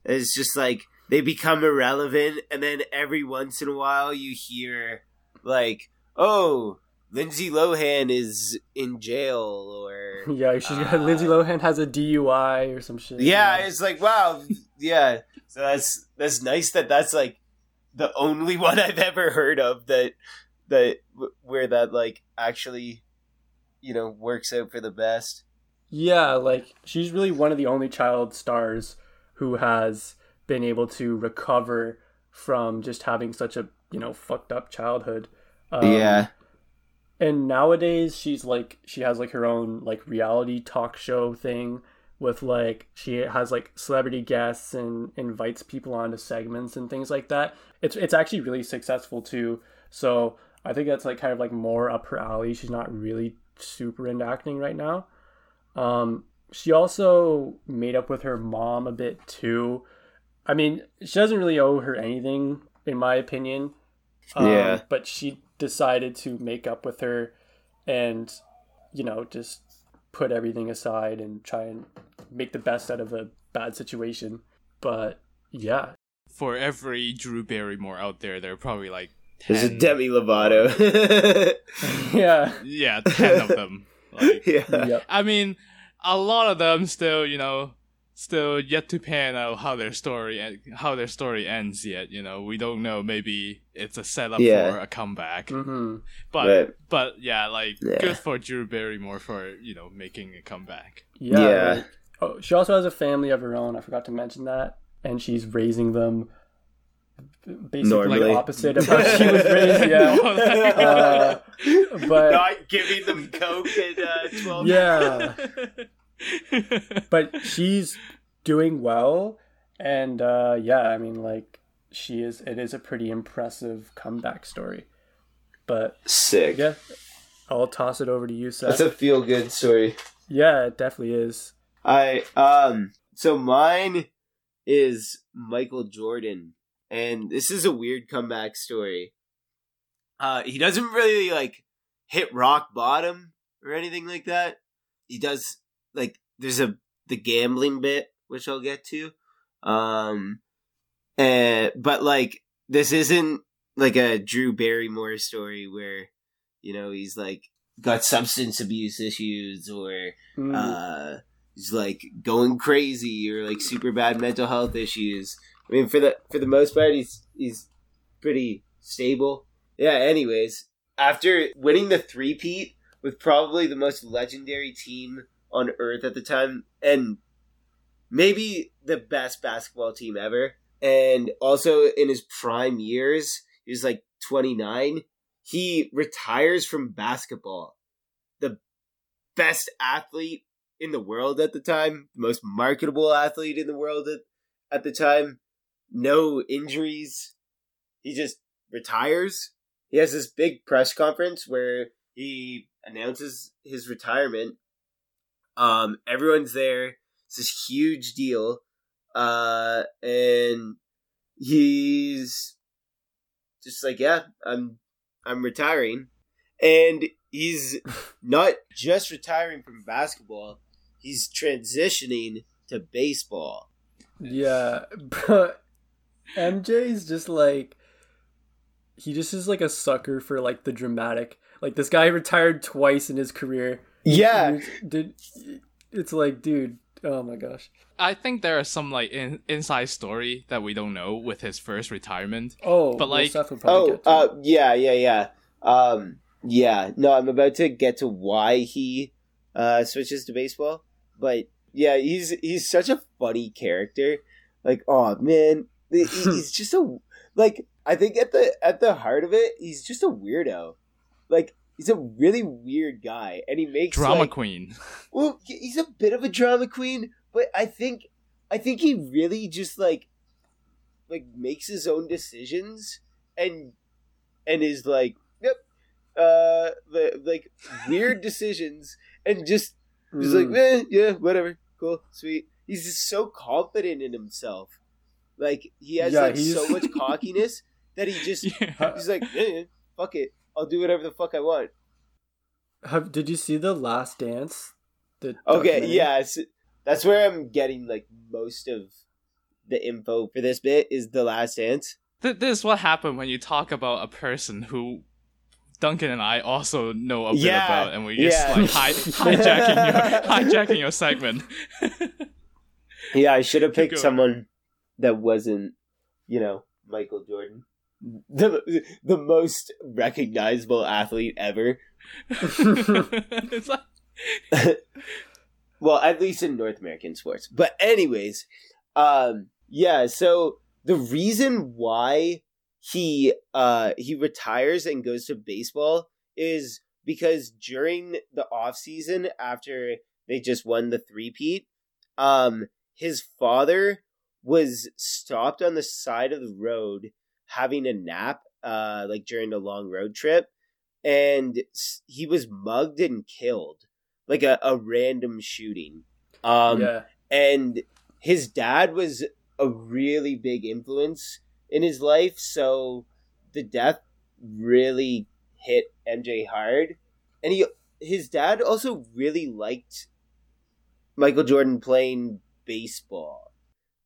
It's just like they become irrelevant, and then every once in a while you hear, like, oh, Lindsay Lohan is in jail, or. Yeah, she's got Uh, Lindsay Lohan has a DUI or some shit. yeah. It's like wow, yeah. So that's that's nice that that's like the only one I've ever heard of that that where that like actually you know works out for the best. Yeah, like she's really one of the only child stars who has been able to recover from just having such a you know fucked up childhood. Um, yeah. and nowadays she's like she has like her own like reality talk show thing with like she has like celebrity guests and invites people onto segments and things like that it's it's actually really successful too so i think that's like kind of like more up her alley. She's not really super into acting right now. Um she also made up with her mom a bit too. I mean she doesn't really owe her anything in my opinion. Um, Yeah. but she decided to make up with her and you know just put everything aside and try and make the best out of a bad situation. But yeah. For every Drew Barrymore out there, there are probably like There's a Demi Lovato. yeah Yeah, ten of them. Like, yeah. yep I mean, a lot of them still, you know, still yet to pan out how their story and how their story ends yet. You know, we don't know. Maybe it's a setup Yeah. for a comeback. hmm But Right. but yeah, like Yeah. good for Drew Barrymore for you know making a comeback. yeah, Yeah. like- oh, she also has a family of her own i forgot to mention that and she's raising them basically Normally. opposite of how she was raised yeah uh, but Not giving them coke at uh, twelve. yeah but she's doing well, and uh, yeah, I mean, like she is. It is a pretty impressive comeback story. But Sick. yeah, I'll toss it over to you, Seth. That's a feel good story. yeah, it definitely is. I um so mine is Michael Jordan and this is a weird comeback story. Uh he doesn't really like hit rock bottom or anything like that. He does like there's a the gambling bit which I'll get to. Um and but like this isn't like a Drew Barrymore story where you know he's like got substance abuse issues or Mm. uh he's like going crazy or like super bad mental health issues. I mean for the for the most part he's he's pretty stable. Yeah, anyways, after winning the three-peat with probably the most legendary team on earth at the time and maybe the best basketball team ever and also in his prime years, he was like 29, he retires from basketball. The best athlete in the world at the time, the most marketable athlete in the world at, at the time, no injuries. He just retires. He has this big press conference where he announces his retirement. Um, everyone's there. It's this huge deal. Uh, and he's just like, yeah, I'm, I'm retiring. And he's not just retiring from basketball, he's transitioning to baseball. Yeah, but MJ's just like he just is like a sucker for like the dramatic. Like this guy retired twice in his career. Yeah. Did it's like, dude, oh my gosh. I think there are some like in, inside story that we don't know with his first retirement. Oh, But, well, like- Seth would probably Oh, get to uh, it. yeah, yeah, yeah. Um, yeah. No, I'm about to get to why he uh switches to baseball, but yeah, he's he's such a funny character. Like, oh man, he- he's just a like. I think at the at the heart of it, he's just a weirdo. Like, he's a really weird guy, and he makes Drama like, queen. Well, he's a bit of a drama queen, but I think I think he really just like like makes his own decisions and and is like, yep, uh, the, like weird decisions and just like, Mm. eh, yeah, whatever, cool, sweet. He's just so confident in himself, like he has Yeah, like he's- so much cockiness that he just Yeah. he's like, eh, fuck it, I'll do whatever the fuck I want. Have, did you see the Last Dance? The Okay, documentary? yeah, so that's where I'm getting like most of the info for this bit is the last dance. Th- this is what happened when you talk about a person who Duncan and I also know a bit Yeah, about, and we just yeah. like hi- hijacking your hijacking your segment. Yeah, I should have picked someone that wasn't, you know, Michael Jordan, the the most recognizable athlete ever. like well, at least in North American sports. But anyways, um, yeah. So the reason why he uh he retires and goes to baseball is because during the off season after they just won the three-peat, um, his father was stopped on the side of the road having a nap, uh, like during a long road trip, and he was mugged and killed like a, a random shooting. Um, yeah. and his dad was a really big influence in his life, so the death really hit MJ hard. And he his dad also really liked Michael Jordan playing baseball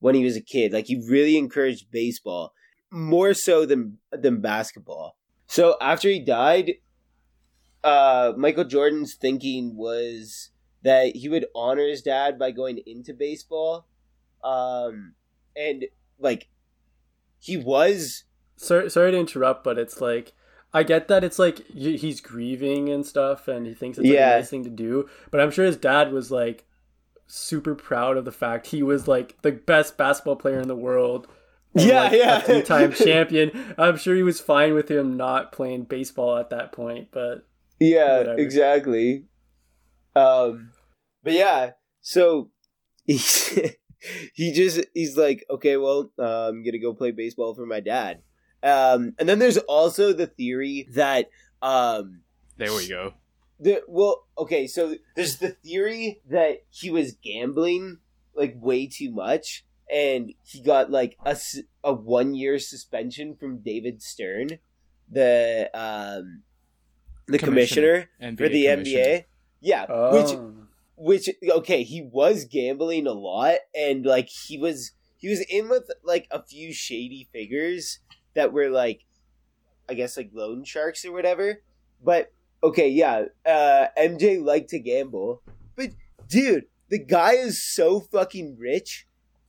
when he was a kid. Like he really encouraged baseball more so than than basketball. So after he died, uh, Michael Jordan's thinking was that he would honor his dad by going into baseball, um, and like he was Sorry, sorry to interrupt, but it's like I get that it's like he's grieving and stuff, and he thinks it's like Yeah. a nice thing to do. But I'm sure his dad was like super proud of the fact he was like the best basketball player in the world. and, Yeah, like, yeah. a three-time champion. I'm sure he was fine with him not playing baseball at that point, but Yeah, Whatever. exactly. Um, but yeah, so he just he's like, okay, well, uh, I'm gonna go play baseball for my dad. Um, and then there's also the theory that um, There we go. The well, okay, so there's the theory that he was gambling like way too much, and he got like a a one year suspension from David Stern, the um, the Commissioner. commissioner, for the commissioner. NBA. Yeah, which Oh. which okay he was gambling a lot and like he was he was in with like a few shady figures that were like i guess like loan sharks or whatever but okay yeah uh mj liked to gamble but dude the guy is so fucking rich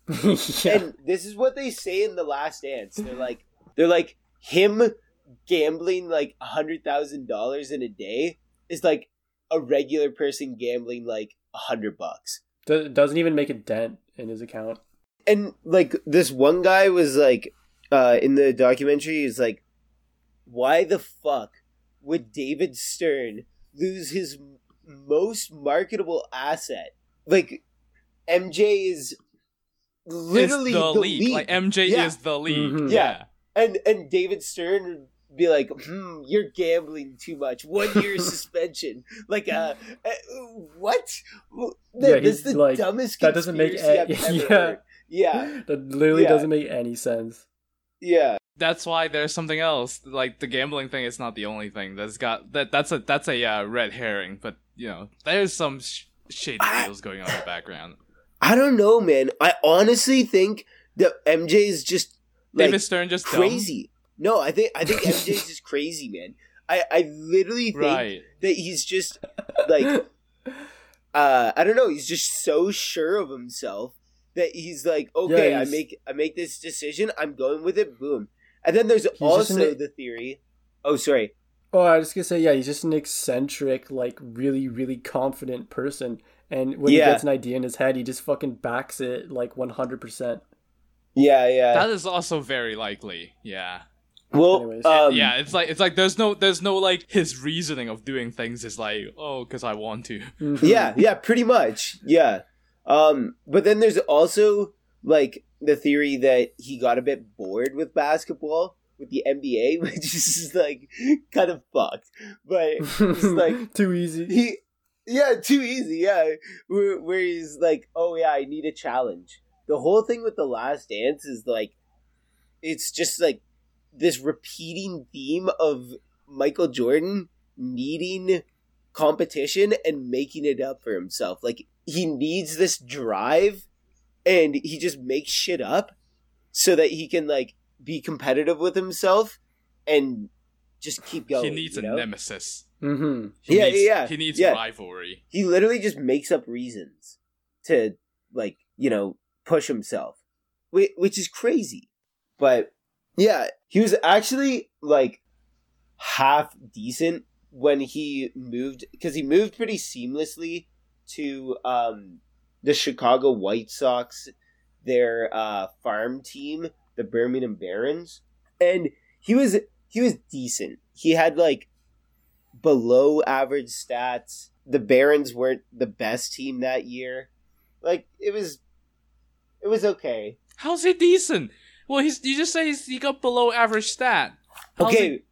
yeah. and this is what they say in the last dance they're like they're like him gambling like a hundred thousand dollars in a day is like a regular person gambling like a hundred bucks doesn't even make a dent in his account. and like this one guy was like uh in the documentary is like why the fuck would david stern lose his most marketable asset like mj is literally the, the league. league. Like MJ Yeah. is the league. Mhm. Yeah. and and david stern would be like hmm you're gambling too much one year suspension like uh, uh what Yeah, that's he's the like- dumbest that doesn't make conspiracy a- I've ever yeah. yeah That literally Yeah. doesn't make any sense. yeah That's why there's something else. Like the gambling thing is not the only thing that's got that. That's a that's a uh, red herring. But you know, there's some sh- shady I- deals going on in the background. I don't know, man. I honestly think that MJ is just like David Stern just dumb? crazy. No, I think I think MJ is just crazy, man. I I literally think right? that he's just like uh I don't know. He's just so sure of himself that he's like, okay, Yeah, I make I make this decision. I'm going with it. Boom. And then there's just also an- the theory. Oh, sorry. Oh, I was gonna say, yeah, he's just an eccentric, like really, really confident person. And when Yeah. he gets an idea in his head, he just fucking backs it like one hundred percent. Yeah, yeah. that is also very likely. Yeah. well, um, yeah, it's like it's like there's no there's no like his reasoning of doing things is like oh because I want to. yeah yeah pretty much yeah um but then there's also like the theory that he got a bit bored with basketball with the nba which is like kind of fucked. But it's like too easy. he yeah too easy yeah. Where, where he's like oh yeah i need a challenge. The whole thing with the last dance is like it's just like this repeating theme of michael jordan needing competition and making it up for himself. Like he needs this drive and he just makes shit up so that he can like be competitive with himself and just keep going he needs you a know? nemesis. Mm-hmm. He Yeah, needs, yeah, He needs yeah. rivalry. he literally just makes up reasons to like you know push himself which is crazy but yeah he was actually like half decent when he moved because he moved pretty seamlessly to um the chicago white sox their uh farm team the birmingham barons and he was he was decent he had like below average stats. The Barons weren't the best team that year. Like it was, it was okay. How's he decent? Well, he's you just say he's, he got below average stat. How's he- Okay,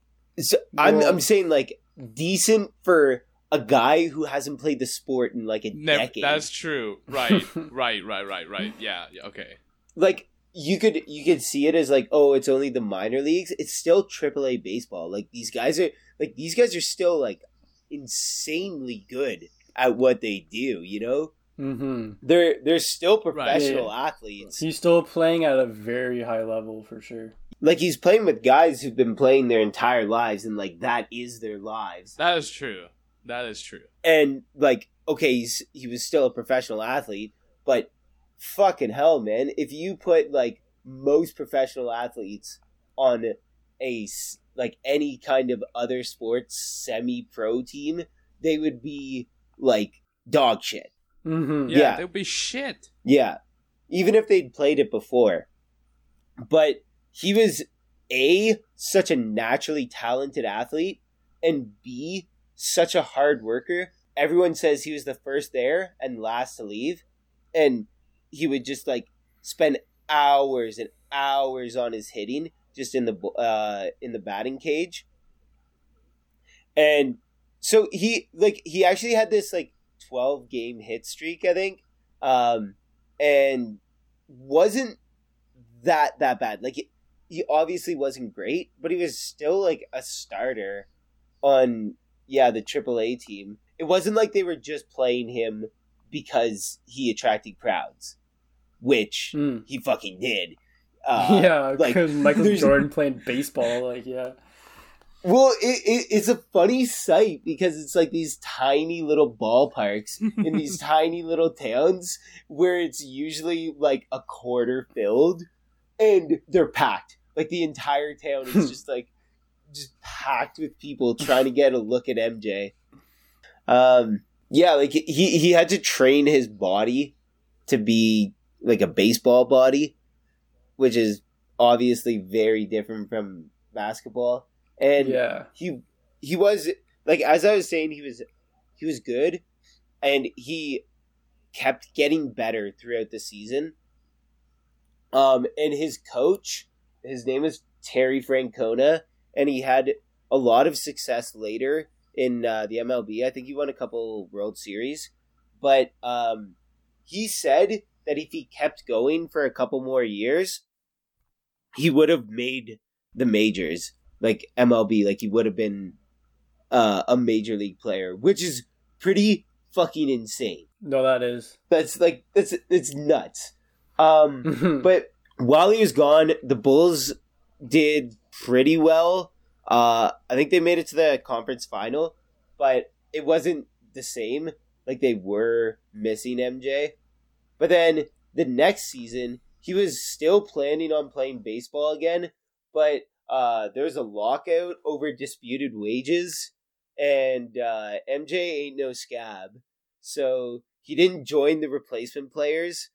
so I'm I'm saying like decent for a guy who hasn't played the sport in like a Never, decade. that's true. Right, right, right, right, right. Yeah, yeah, okay. like you could you could see it as like oh it's only the minor leagues. It's still AAA baseball. Like these guys are like these guys are still like insanely good at what they do. You know Mm-hmm. they're they're still Right. professional Yeah. athletes. He's still playing at a very high level for sure. like he's playing with guys who've been playing their entire lives and like that is their lives That is true. That is true. and like okay he's he was still a professional athlete but fucking hell man if you put like most professional athletes on a like any kind of other sports semi pro team they would be like dog shit Mm-hmm. Yeah, Yeah. they'd be shit. Yeah. Even if they'd played it before. But he was A, such a naturally talented athlete, and B, such a hard worker. Everyone says he was the first there and last to leave. And he would just like spend hours and hours on his hitting just in the uh in the batting cage. And so he like he actually had this like 12 game hit streak, I think. Um and wasn't that that bad. Like he obviously wasn't great, but he was still like a starter on yeah, the AAA team. It wasn't like they were just playing him because he attracted crowds, which Mm. he fucking did. Uh, yeah, like, because Michael there's- Jordan playing baseball, like yeah. Well, it, it, it's a funny sight because it's like these tiny little ballparks in these tiny little towns where it's usually like a quarter filled and they're packed. Like the entire town is just like just packed with people trying to get a look at MJ. Um yeah, like he he had to train his body to be like a baseball body, which is obviously very different from basketball. And yeah. he he was like as I was saying, he was he was good, and he kept getting better throughout the season. Um, and his coach, his name is Terry Francona, and he had a lot of success later in uh, the MLB. I think he won a couple World Series, but um, he said that if he kept going for a couple more years, he would have made the majors like MLB, like he would have been uh, a major league player, which is pretty fucking insane. No, that is. That's like that's it's nuts. Um, but while he was gone, the Bulls did pretty well. Uh, I think they made it to the conference final, but it wasn't the same. Like they were missing MJ. But then the next season, he was still planning on playing baseball again, but uh, there was a lockout over disputed wages, and uh, MJ ain't no scab, so he didn't join the replacement players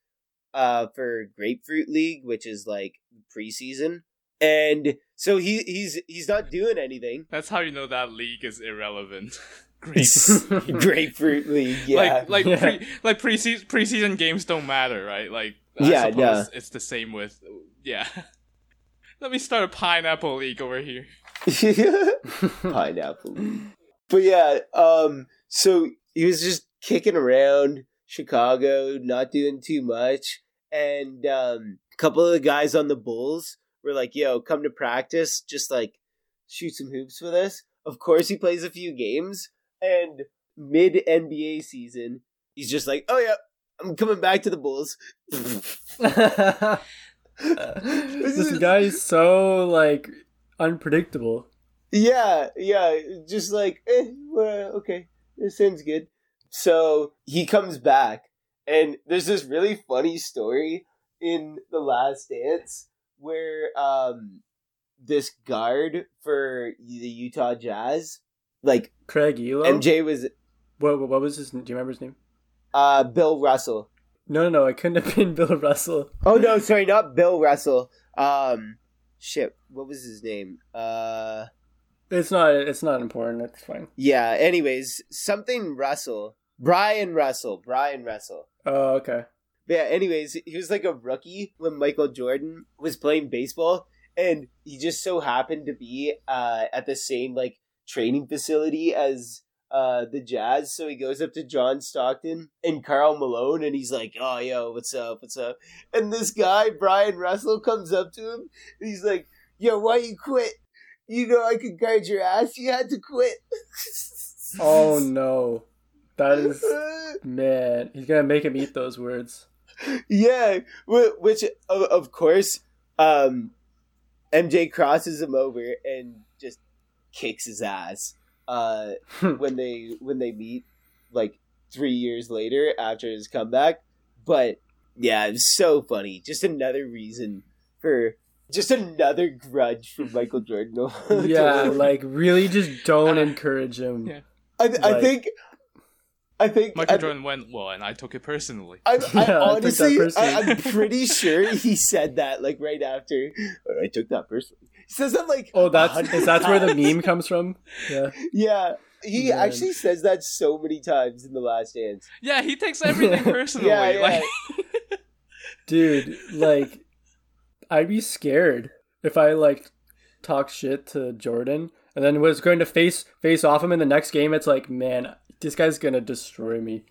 uh, for Grapefruit League, which is like preseason, and so he he's he's not doing anything. That's how you know that league is irrelevant. Great. Grapefruit League, yeah, Like like Yeah. pre like preseason preseason games don't matter, right? Like I Yeah, suppose yeah. it's the same with yeah. Let me start a pineapple league over here. pineapple. But yeah, um, so he was just kicking around Chicago, not doing too much, and um, a couple of the guys on the Bulls were like, "Yo, come to practice, just like shoot some hoops with us." Of course, he plays a few games, and mid NBA season, he's just like, "Oh yeah, I'm coming back to the Bulls." this guy is so like unpredictable. Yeah, yeah, just like, eh, well, okay, this sounds good. So he comes back, and there's this really funny story in The Last Dance where um this guard for the Utah Jazz, like Craig Ehlo. MJ was What, what what was his? Do you remember his name? uh Bill Russell. No, no, no. It couldn't have been Bill Russell. Oh no, sorry, not Bill Russell. Um, shit, what was his name? Uh. It's not. It's not important. It's fine. Yeah, anyways, something Russell. Bryon Russell. Bryon Russell. Oh, okay. But yeah, anyways, he was like a rookie when Michael Jordan was playing baseball, and he just so happened to be uh, at the same like training facility as uh, the Jazz. So he goes up to John Stockton and Karl Malone, and he's like, "Oh, yo, what's up? What's up?" And this guy, Bryon Russell, comes up to him, and he's like, "Yo, why you quit? You know I could guard your ass. You had to quit." Oh no, that is man. He's gonna make him eat those words. yeah, which of, of course, um, MJ crosses him over and just kicks his ass. Uh, when they when they meet, like three years later after his comeback. But yeah, it's so funny. Just another reason for just another grudge from Michael Jordan. yeah, like really, just don't encourage him. yeah. I, I like- think. I think Michael I, Jordan went well, and I took it personally. I, I Yeah, I took that honestly, personally. I, I'm pretty sure he said that like right after. "Oh, I took that personally. He says that like. Oh, that's is that's where the meme comes from? Yeah. Yeah, he Man. actually says that so many times in the Last Dance. Yeah, he takes everything personally. Yeah, yeah. Like Dude, like, I'd be scared if I like talk shit to Jordan and then was going to face face off him in the next game. It's like, man, this guy's gonna destroy me.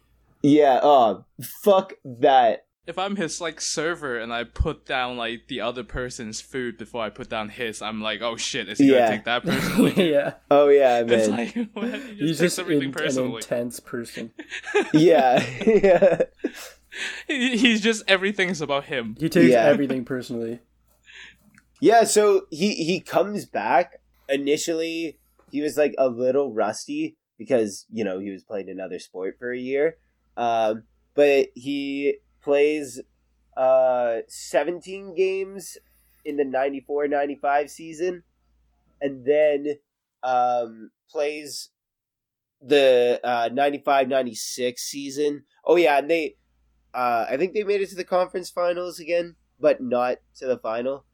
Yeah. Oh, fuck that. If I'm his like server and I put down like the other person's food before I put down his, I'm like, oh shit, is he Yeah. gonna take that personally? yeah, Oh yeah, It's man. like what? he just he's takes just everything in, an personally. intense person. yeah. yeah. He- He's just everything's about him. He takes Yeah. everything personally. Yeah, so he he comes back. Initially, he was like a little rusty because you know he was playing another sport for a year. Um, but he plays uh 17 games in the 94-95 season and then um plays the uh 95-96 season. Oh yeah, and they uh I think they made it to the conference finals again, but not to the final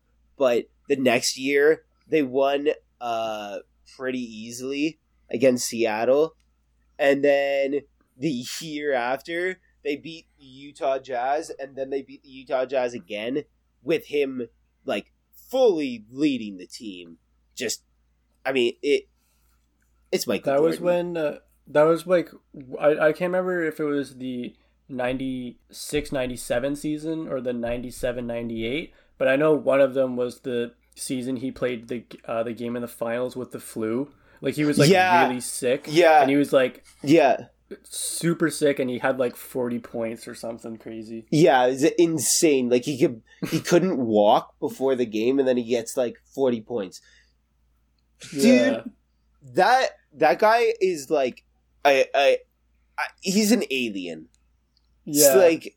but the next year they won uh pretty easily against Seattle. And then the year after they beat the Utah Jazz and then they beat the Utah Jazz again with him like fully leading the team. Just I mean it it's Michael That was when uh, that was like I, I can't remember if it was the 96 97 season or the 97 98 but I know one of them was the season he played the uh, the game in the finals with the flu like he was like Yeah. really sick Yeah. and he was like yeah super sick and he had like 40 points or something crazy Yeah, it's insane. Like he could he couldn't walk before the game and then he gets like 40 points. Dude, yeah that that guy is like I I, I he's an alien. It's yeah like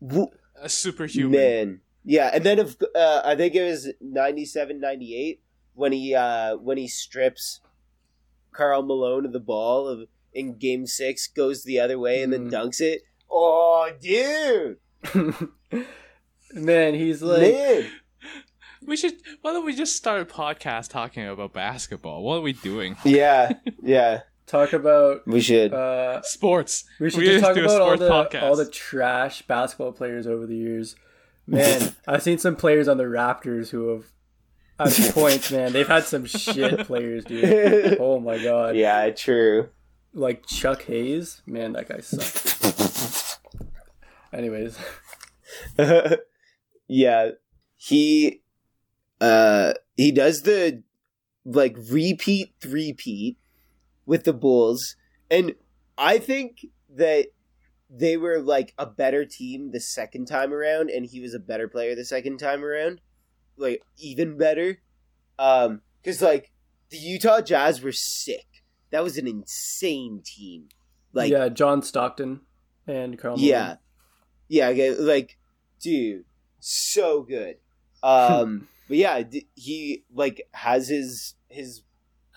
w- A superhuman. man. Yeah, and then if uh, I think it was 97 98 when he uh when he strips Karl Malone of the ball of in game 6 goes the other way and then Mm. dunks it. Oh, dude. man he's like man. We should. Why don't we just start a podcast talking about basketball? What are we doing? Yeah. Yeah. talk about We should. uh Sports. We should We just just talk do a about all sports the podcast. all the trash basketball players over the years. Man, I've seen some players on the Raptors who have at points, man. They've had some shit players, dude. Oh my god. yeah, true. Like Chuck Hayes, man, that guy sucks. Anyways, yeah. He uh he does the like repeat three-peat with the Bulls and I think that they were like a better team the second time around and he was a better player the second time around. Like even better. Um cuz like the Utah Jazz were sick. That was an insane team. Like yeah, John Stockton and Karl. Malone. yeah yeah like dude so good um but yeah d- he like has his his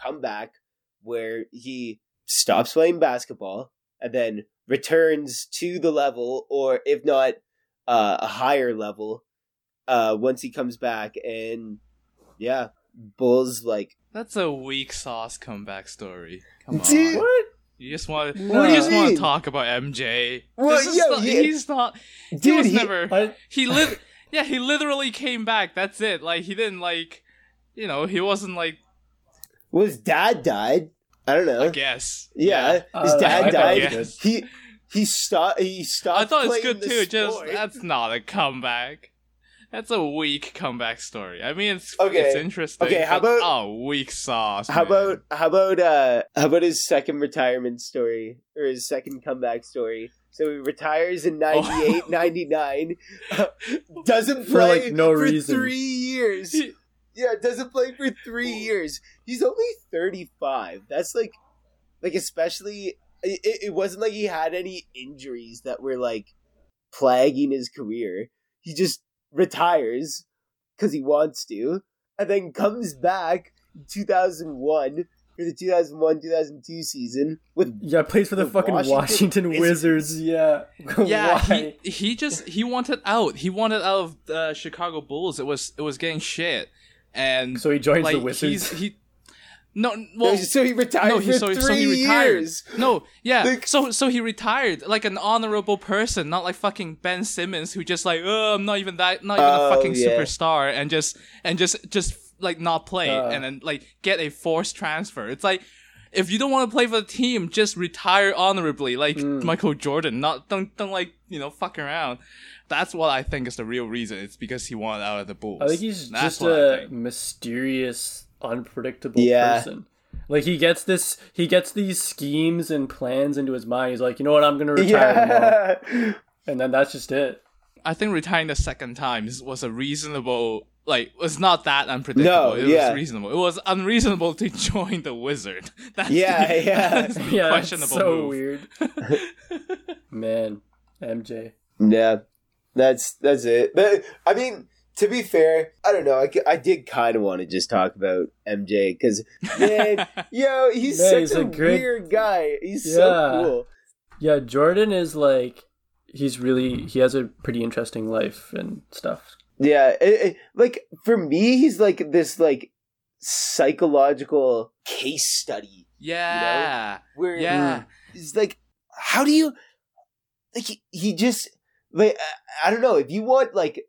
comeback where he stops playing basketball and then returns to the level or if not uh, a higher level uh once he comes back and yeah bulls like That's a weak sauce comeback story. Come on. Dude, What? You just want to. What you just want to talk about MJ. Well, This is yo, not- yeah. he's not. He dude was he- never. I, He lit. yeah, he literally came back. That's it. Like he didn't like. You know, he wasn't like. well, his dad died i don't know I guess. yeah, I his don't know. dad I thought it died was good. he he stopped he stopped I thought it's good the too. Just that's not a comeback. That's a weak comeback story. I mean, it's Okay. it's interesting. Okay, how but- about- oh weak sauce? How man. about how about uh how about his second retirement story or his second comeback story? So he retires in 98, 99, doesn't play For, play like, no for reason. three years. Yeah, doesn't play for three years. He's only thirty five. That's like, like especially it, it wasn't like he had any injuries that were like plaguing his career. He just retires because he wants to, and then comes back in two thousand one for the two thousand one two thousand two season with yeah, plays for the, The fucking Washington Washington, Wizards. Wizards. Yeah. Yeah, Why? he he just he wanted out. He wanted out of the Chicago Bulls. It was it was getting shit, and so he joins like the Wizards. he's he. No, well, so he retired no, for he, so, three so he retired. years. No, yeah. Like- so so he retired like an honorable person, not like fucking Ben Simmons who just like, oh, I'm not even that, not even Oh, a fucking yeah. superstar, and just and just just like not play Uh. and then like get a forced transfer. It's like. If you don't want to play for the team, just retire honorably, like Hmm. Michael Jordan. Not don't don't like you know fuck around. That's what I think is the real reason. It's because he wanted out of the Bulls. I think he's That's just a think. mysterious, unpredictable Yeah. person. Like he gets this, he gets these schemes and plans into his mind. He's like, you know what, I'm gonna retire Yeah. and then that's just it. I think retiring the second time was a reasonable, like, was not that unpredictable. No, it yeah. was reasonable. It was unreasonable to join the Wizard. That's Yeah, the, yeah. That's the yeah, it's questionable so move. weird. Man, MJ. Yeah, that's that's it. But I mean, to be fair, I don't know. I, I did kind of want to just talk about MJ because man, yo, he's Yeah, such he's a, a great- weird guy. He's Yeah. so cool. Yeah, Jordan is like, he's really, he has a pretty interesting life and stuff. Yeah, it, it- like for me, he's like this like psychological case study yeah. where Yeah. it's like, how do you like? He, he just like I, I don't know if you want like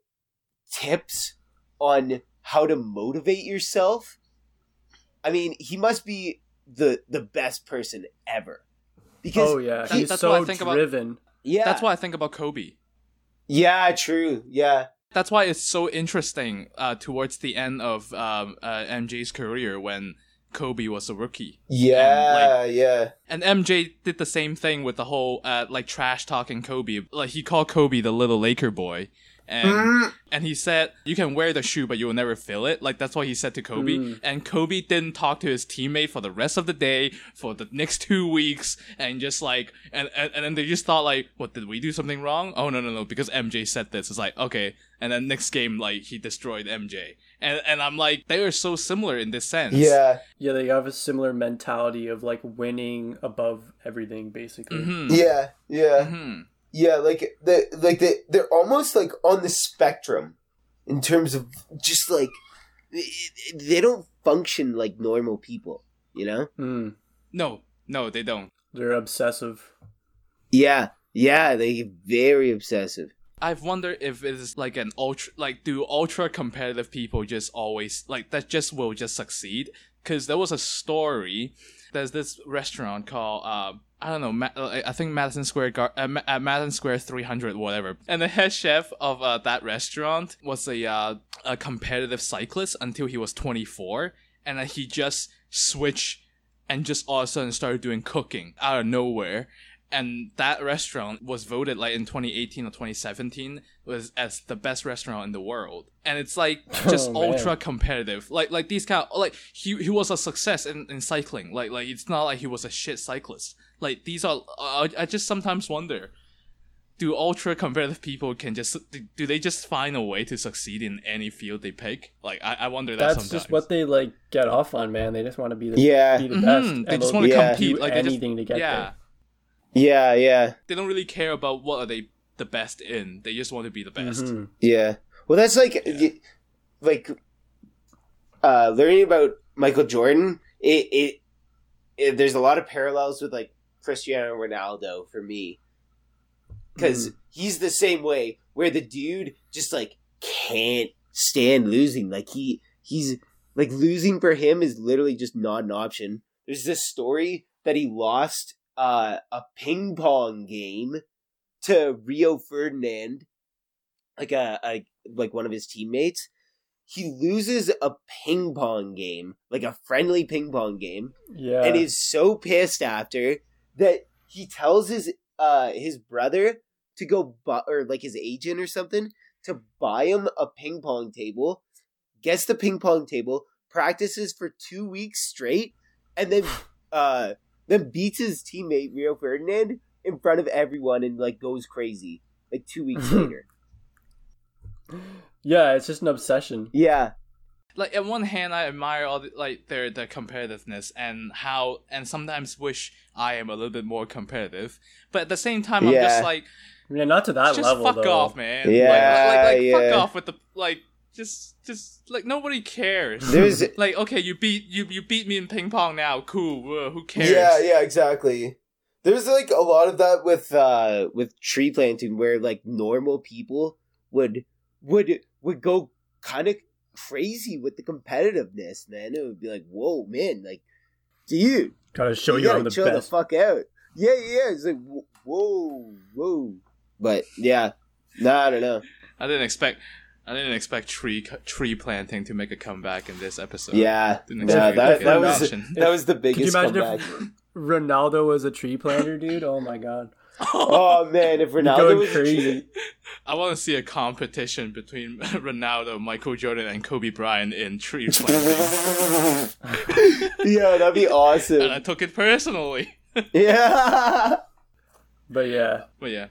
tips on how to motivate yourself. I mean, he must be the the best person ever because Oh yeah, That- he's that's what I so think about- driven. yeah, That's what I think about Kobe. yeah, true, yeah, That's why it's so interesting uh, towards the end of um, uh, MJ's career when Kobe was a rookie. yeah, yeah, And MJ did the same thing with the whole uh, like trash talking Kobe. Like he called Kobe the little Laker boy. And Mm. and he said you can wear the shoe but you will never feel it. Like that's what he said to Kobe. Mm. And Kobe didn't talk to his teammate for the rest of the day, for the next two weeks, and just like and, and and then they just thought like, what did we do something wrong? Oh no no no, because MJ said this. It's like, okay. And then next game like he destroyed MJ. And and I'm like, they are so similar in this sense. yeah, Yeah, they have a similar mentality of like winning above everything, basically. hmm yeah, yeah. hmm Yeah, like the like they they're almost like on the spectrum in terms of just like they don't function like normal people, you know? Mm, No, no, they don't. they're obsessive. Yeah, yeah, they get very obsessive. I've wondered if it's like an ultra, like do ultra competitive people just always like that just will just succeed? Because there was a story. There's this restaurant called uh, I don't know, Ma- uh, I think Madison Square Gar- uh, Ma- uh, Madison Square 300 whatever. And the head chef of uh, that restaurant was a uh, a competitive cyclist until he was 24, and then he just switched and just all of a sudden started doing cooking out of nowhere. And that restaurant was voted like in 2018 or 2017 was as the best restaurant in the world. And it's like just Oh, ultra competitive. Like like these kind of like he he was a success in, in cycling. Like like it's not like he was a shit cyclist like these are I, I just sometimes wonder do ultra competitive people can just do they just find a way to succeed in any field they pick like i, I wonder that That's sometimes just what they like get off on, man. They just want to be the Yeah. be the Mhm, best. they just want to Yeah. compete like they just- anything to get yeah there. Yeah, yeah, they don't really care about what are they the best in. They just want to be the best. Mhm. yeah. Well, that's like y- like uh learning about Michael Jordan. It, it it there's a lot of parallels with like Cristiano Ronaldo for me. Because hmm. he's the same way where the dude just like can't stand losing. Like he he's like losing for him is literally just not an option. There's this story that he lost uh, a ping pong game to rio ferdinand like a, a like one of his teammates. He loses a ping pong game like a friendly ping pong game Yeah. and is so pissed after that he tells his uh his brother to go buy or like his agent or something to buy him a ping pong table, gets the ping pong table, practices for two weeks straight, and then uh then beats his teammate Rio Ferdinand in front of everyone and like goes crazy like two weeks later. yeah, it's just an obsession. Yeah, Like on one hand, I admire all the, like their their competitiveness and how, and sometimes wish I am a little bit more competitive. But at the same time, I'm Yeah. just like, Yeah, not to that just level fuck though. off, man. Yeah, like, like, like yeah. fuck off with the like. just just like nobody cares. There's like okay, you beat you you beat me in ping pong now. Cool. Uh, who cares? Yeah, yeah, exactly. There's like a lot of that with uh with tree planting where like normal people would would would go kind of crazy with the competitiveness, man. It would be like, "Whoa, man, like dude, Gotta show you you, gotta I'm the chill best. the fuck out." Yeah, yeah, it's like wh- whoa, whoa. But yeah. No, I don't know. I didn't expect I didn't expect tree tree planting to make a comeback in this episode. Yeah. Didn't Yeah, expect that that was that was the Could you biggest imagine comeback. if Ronaldo was a tree planter, dude? Oh my god. oh man, if Ronaldo going was a crazy. I want to see a competition between Ronaldo, Michael Jordan, and Kobe Bryant in tree planting. yeah, that'd be awesome. and I took it personally. Yeah. But yeah. But yeah,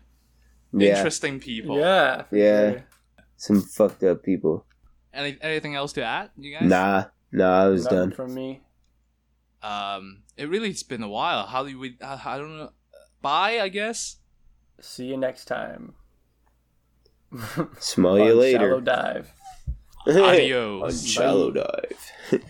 Yeah. interesting people. Yeah. Yeah. sure. Some fucked up people. Any, anything else to add, you guys? Nah, nah, I was Nothing done. from me. Um, it really has been a while. How do we? I, I don't know. Bye, I guess. See you next time. Smell you later. Shallow dive. Adios. Shallow dive.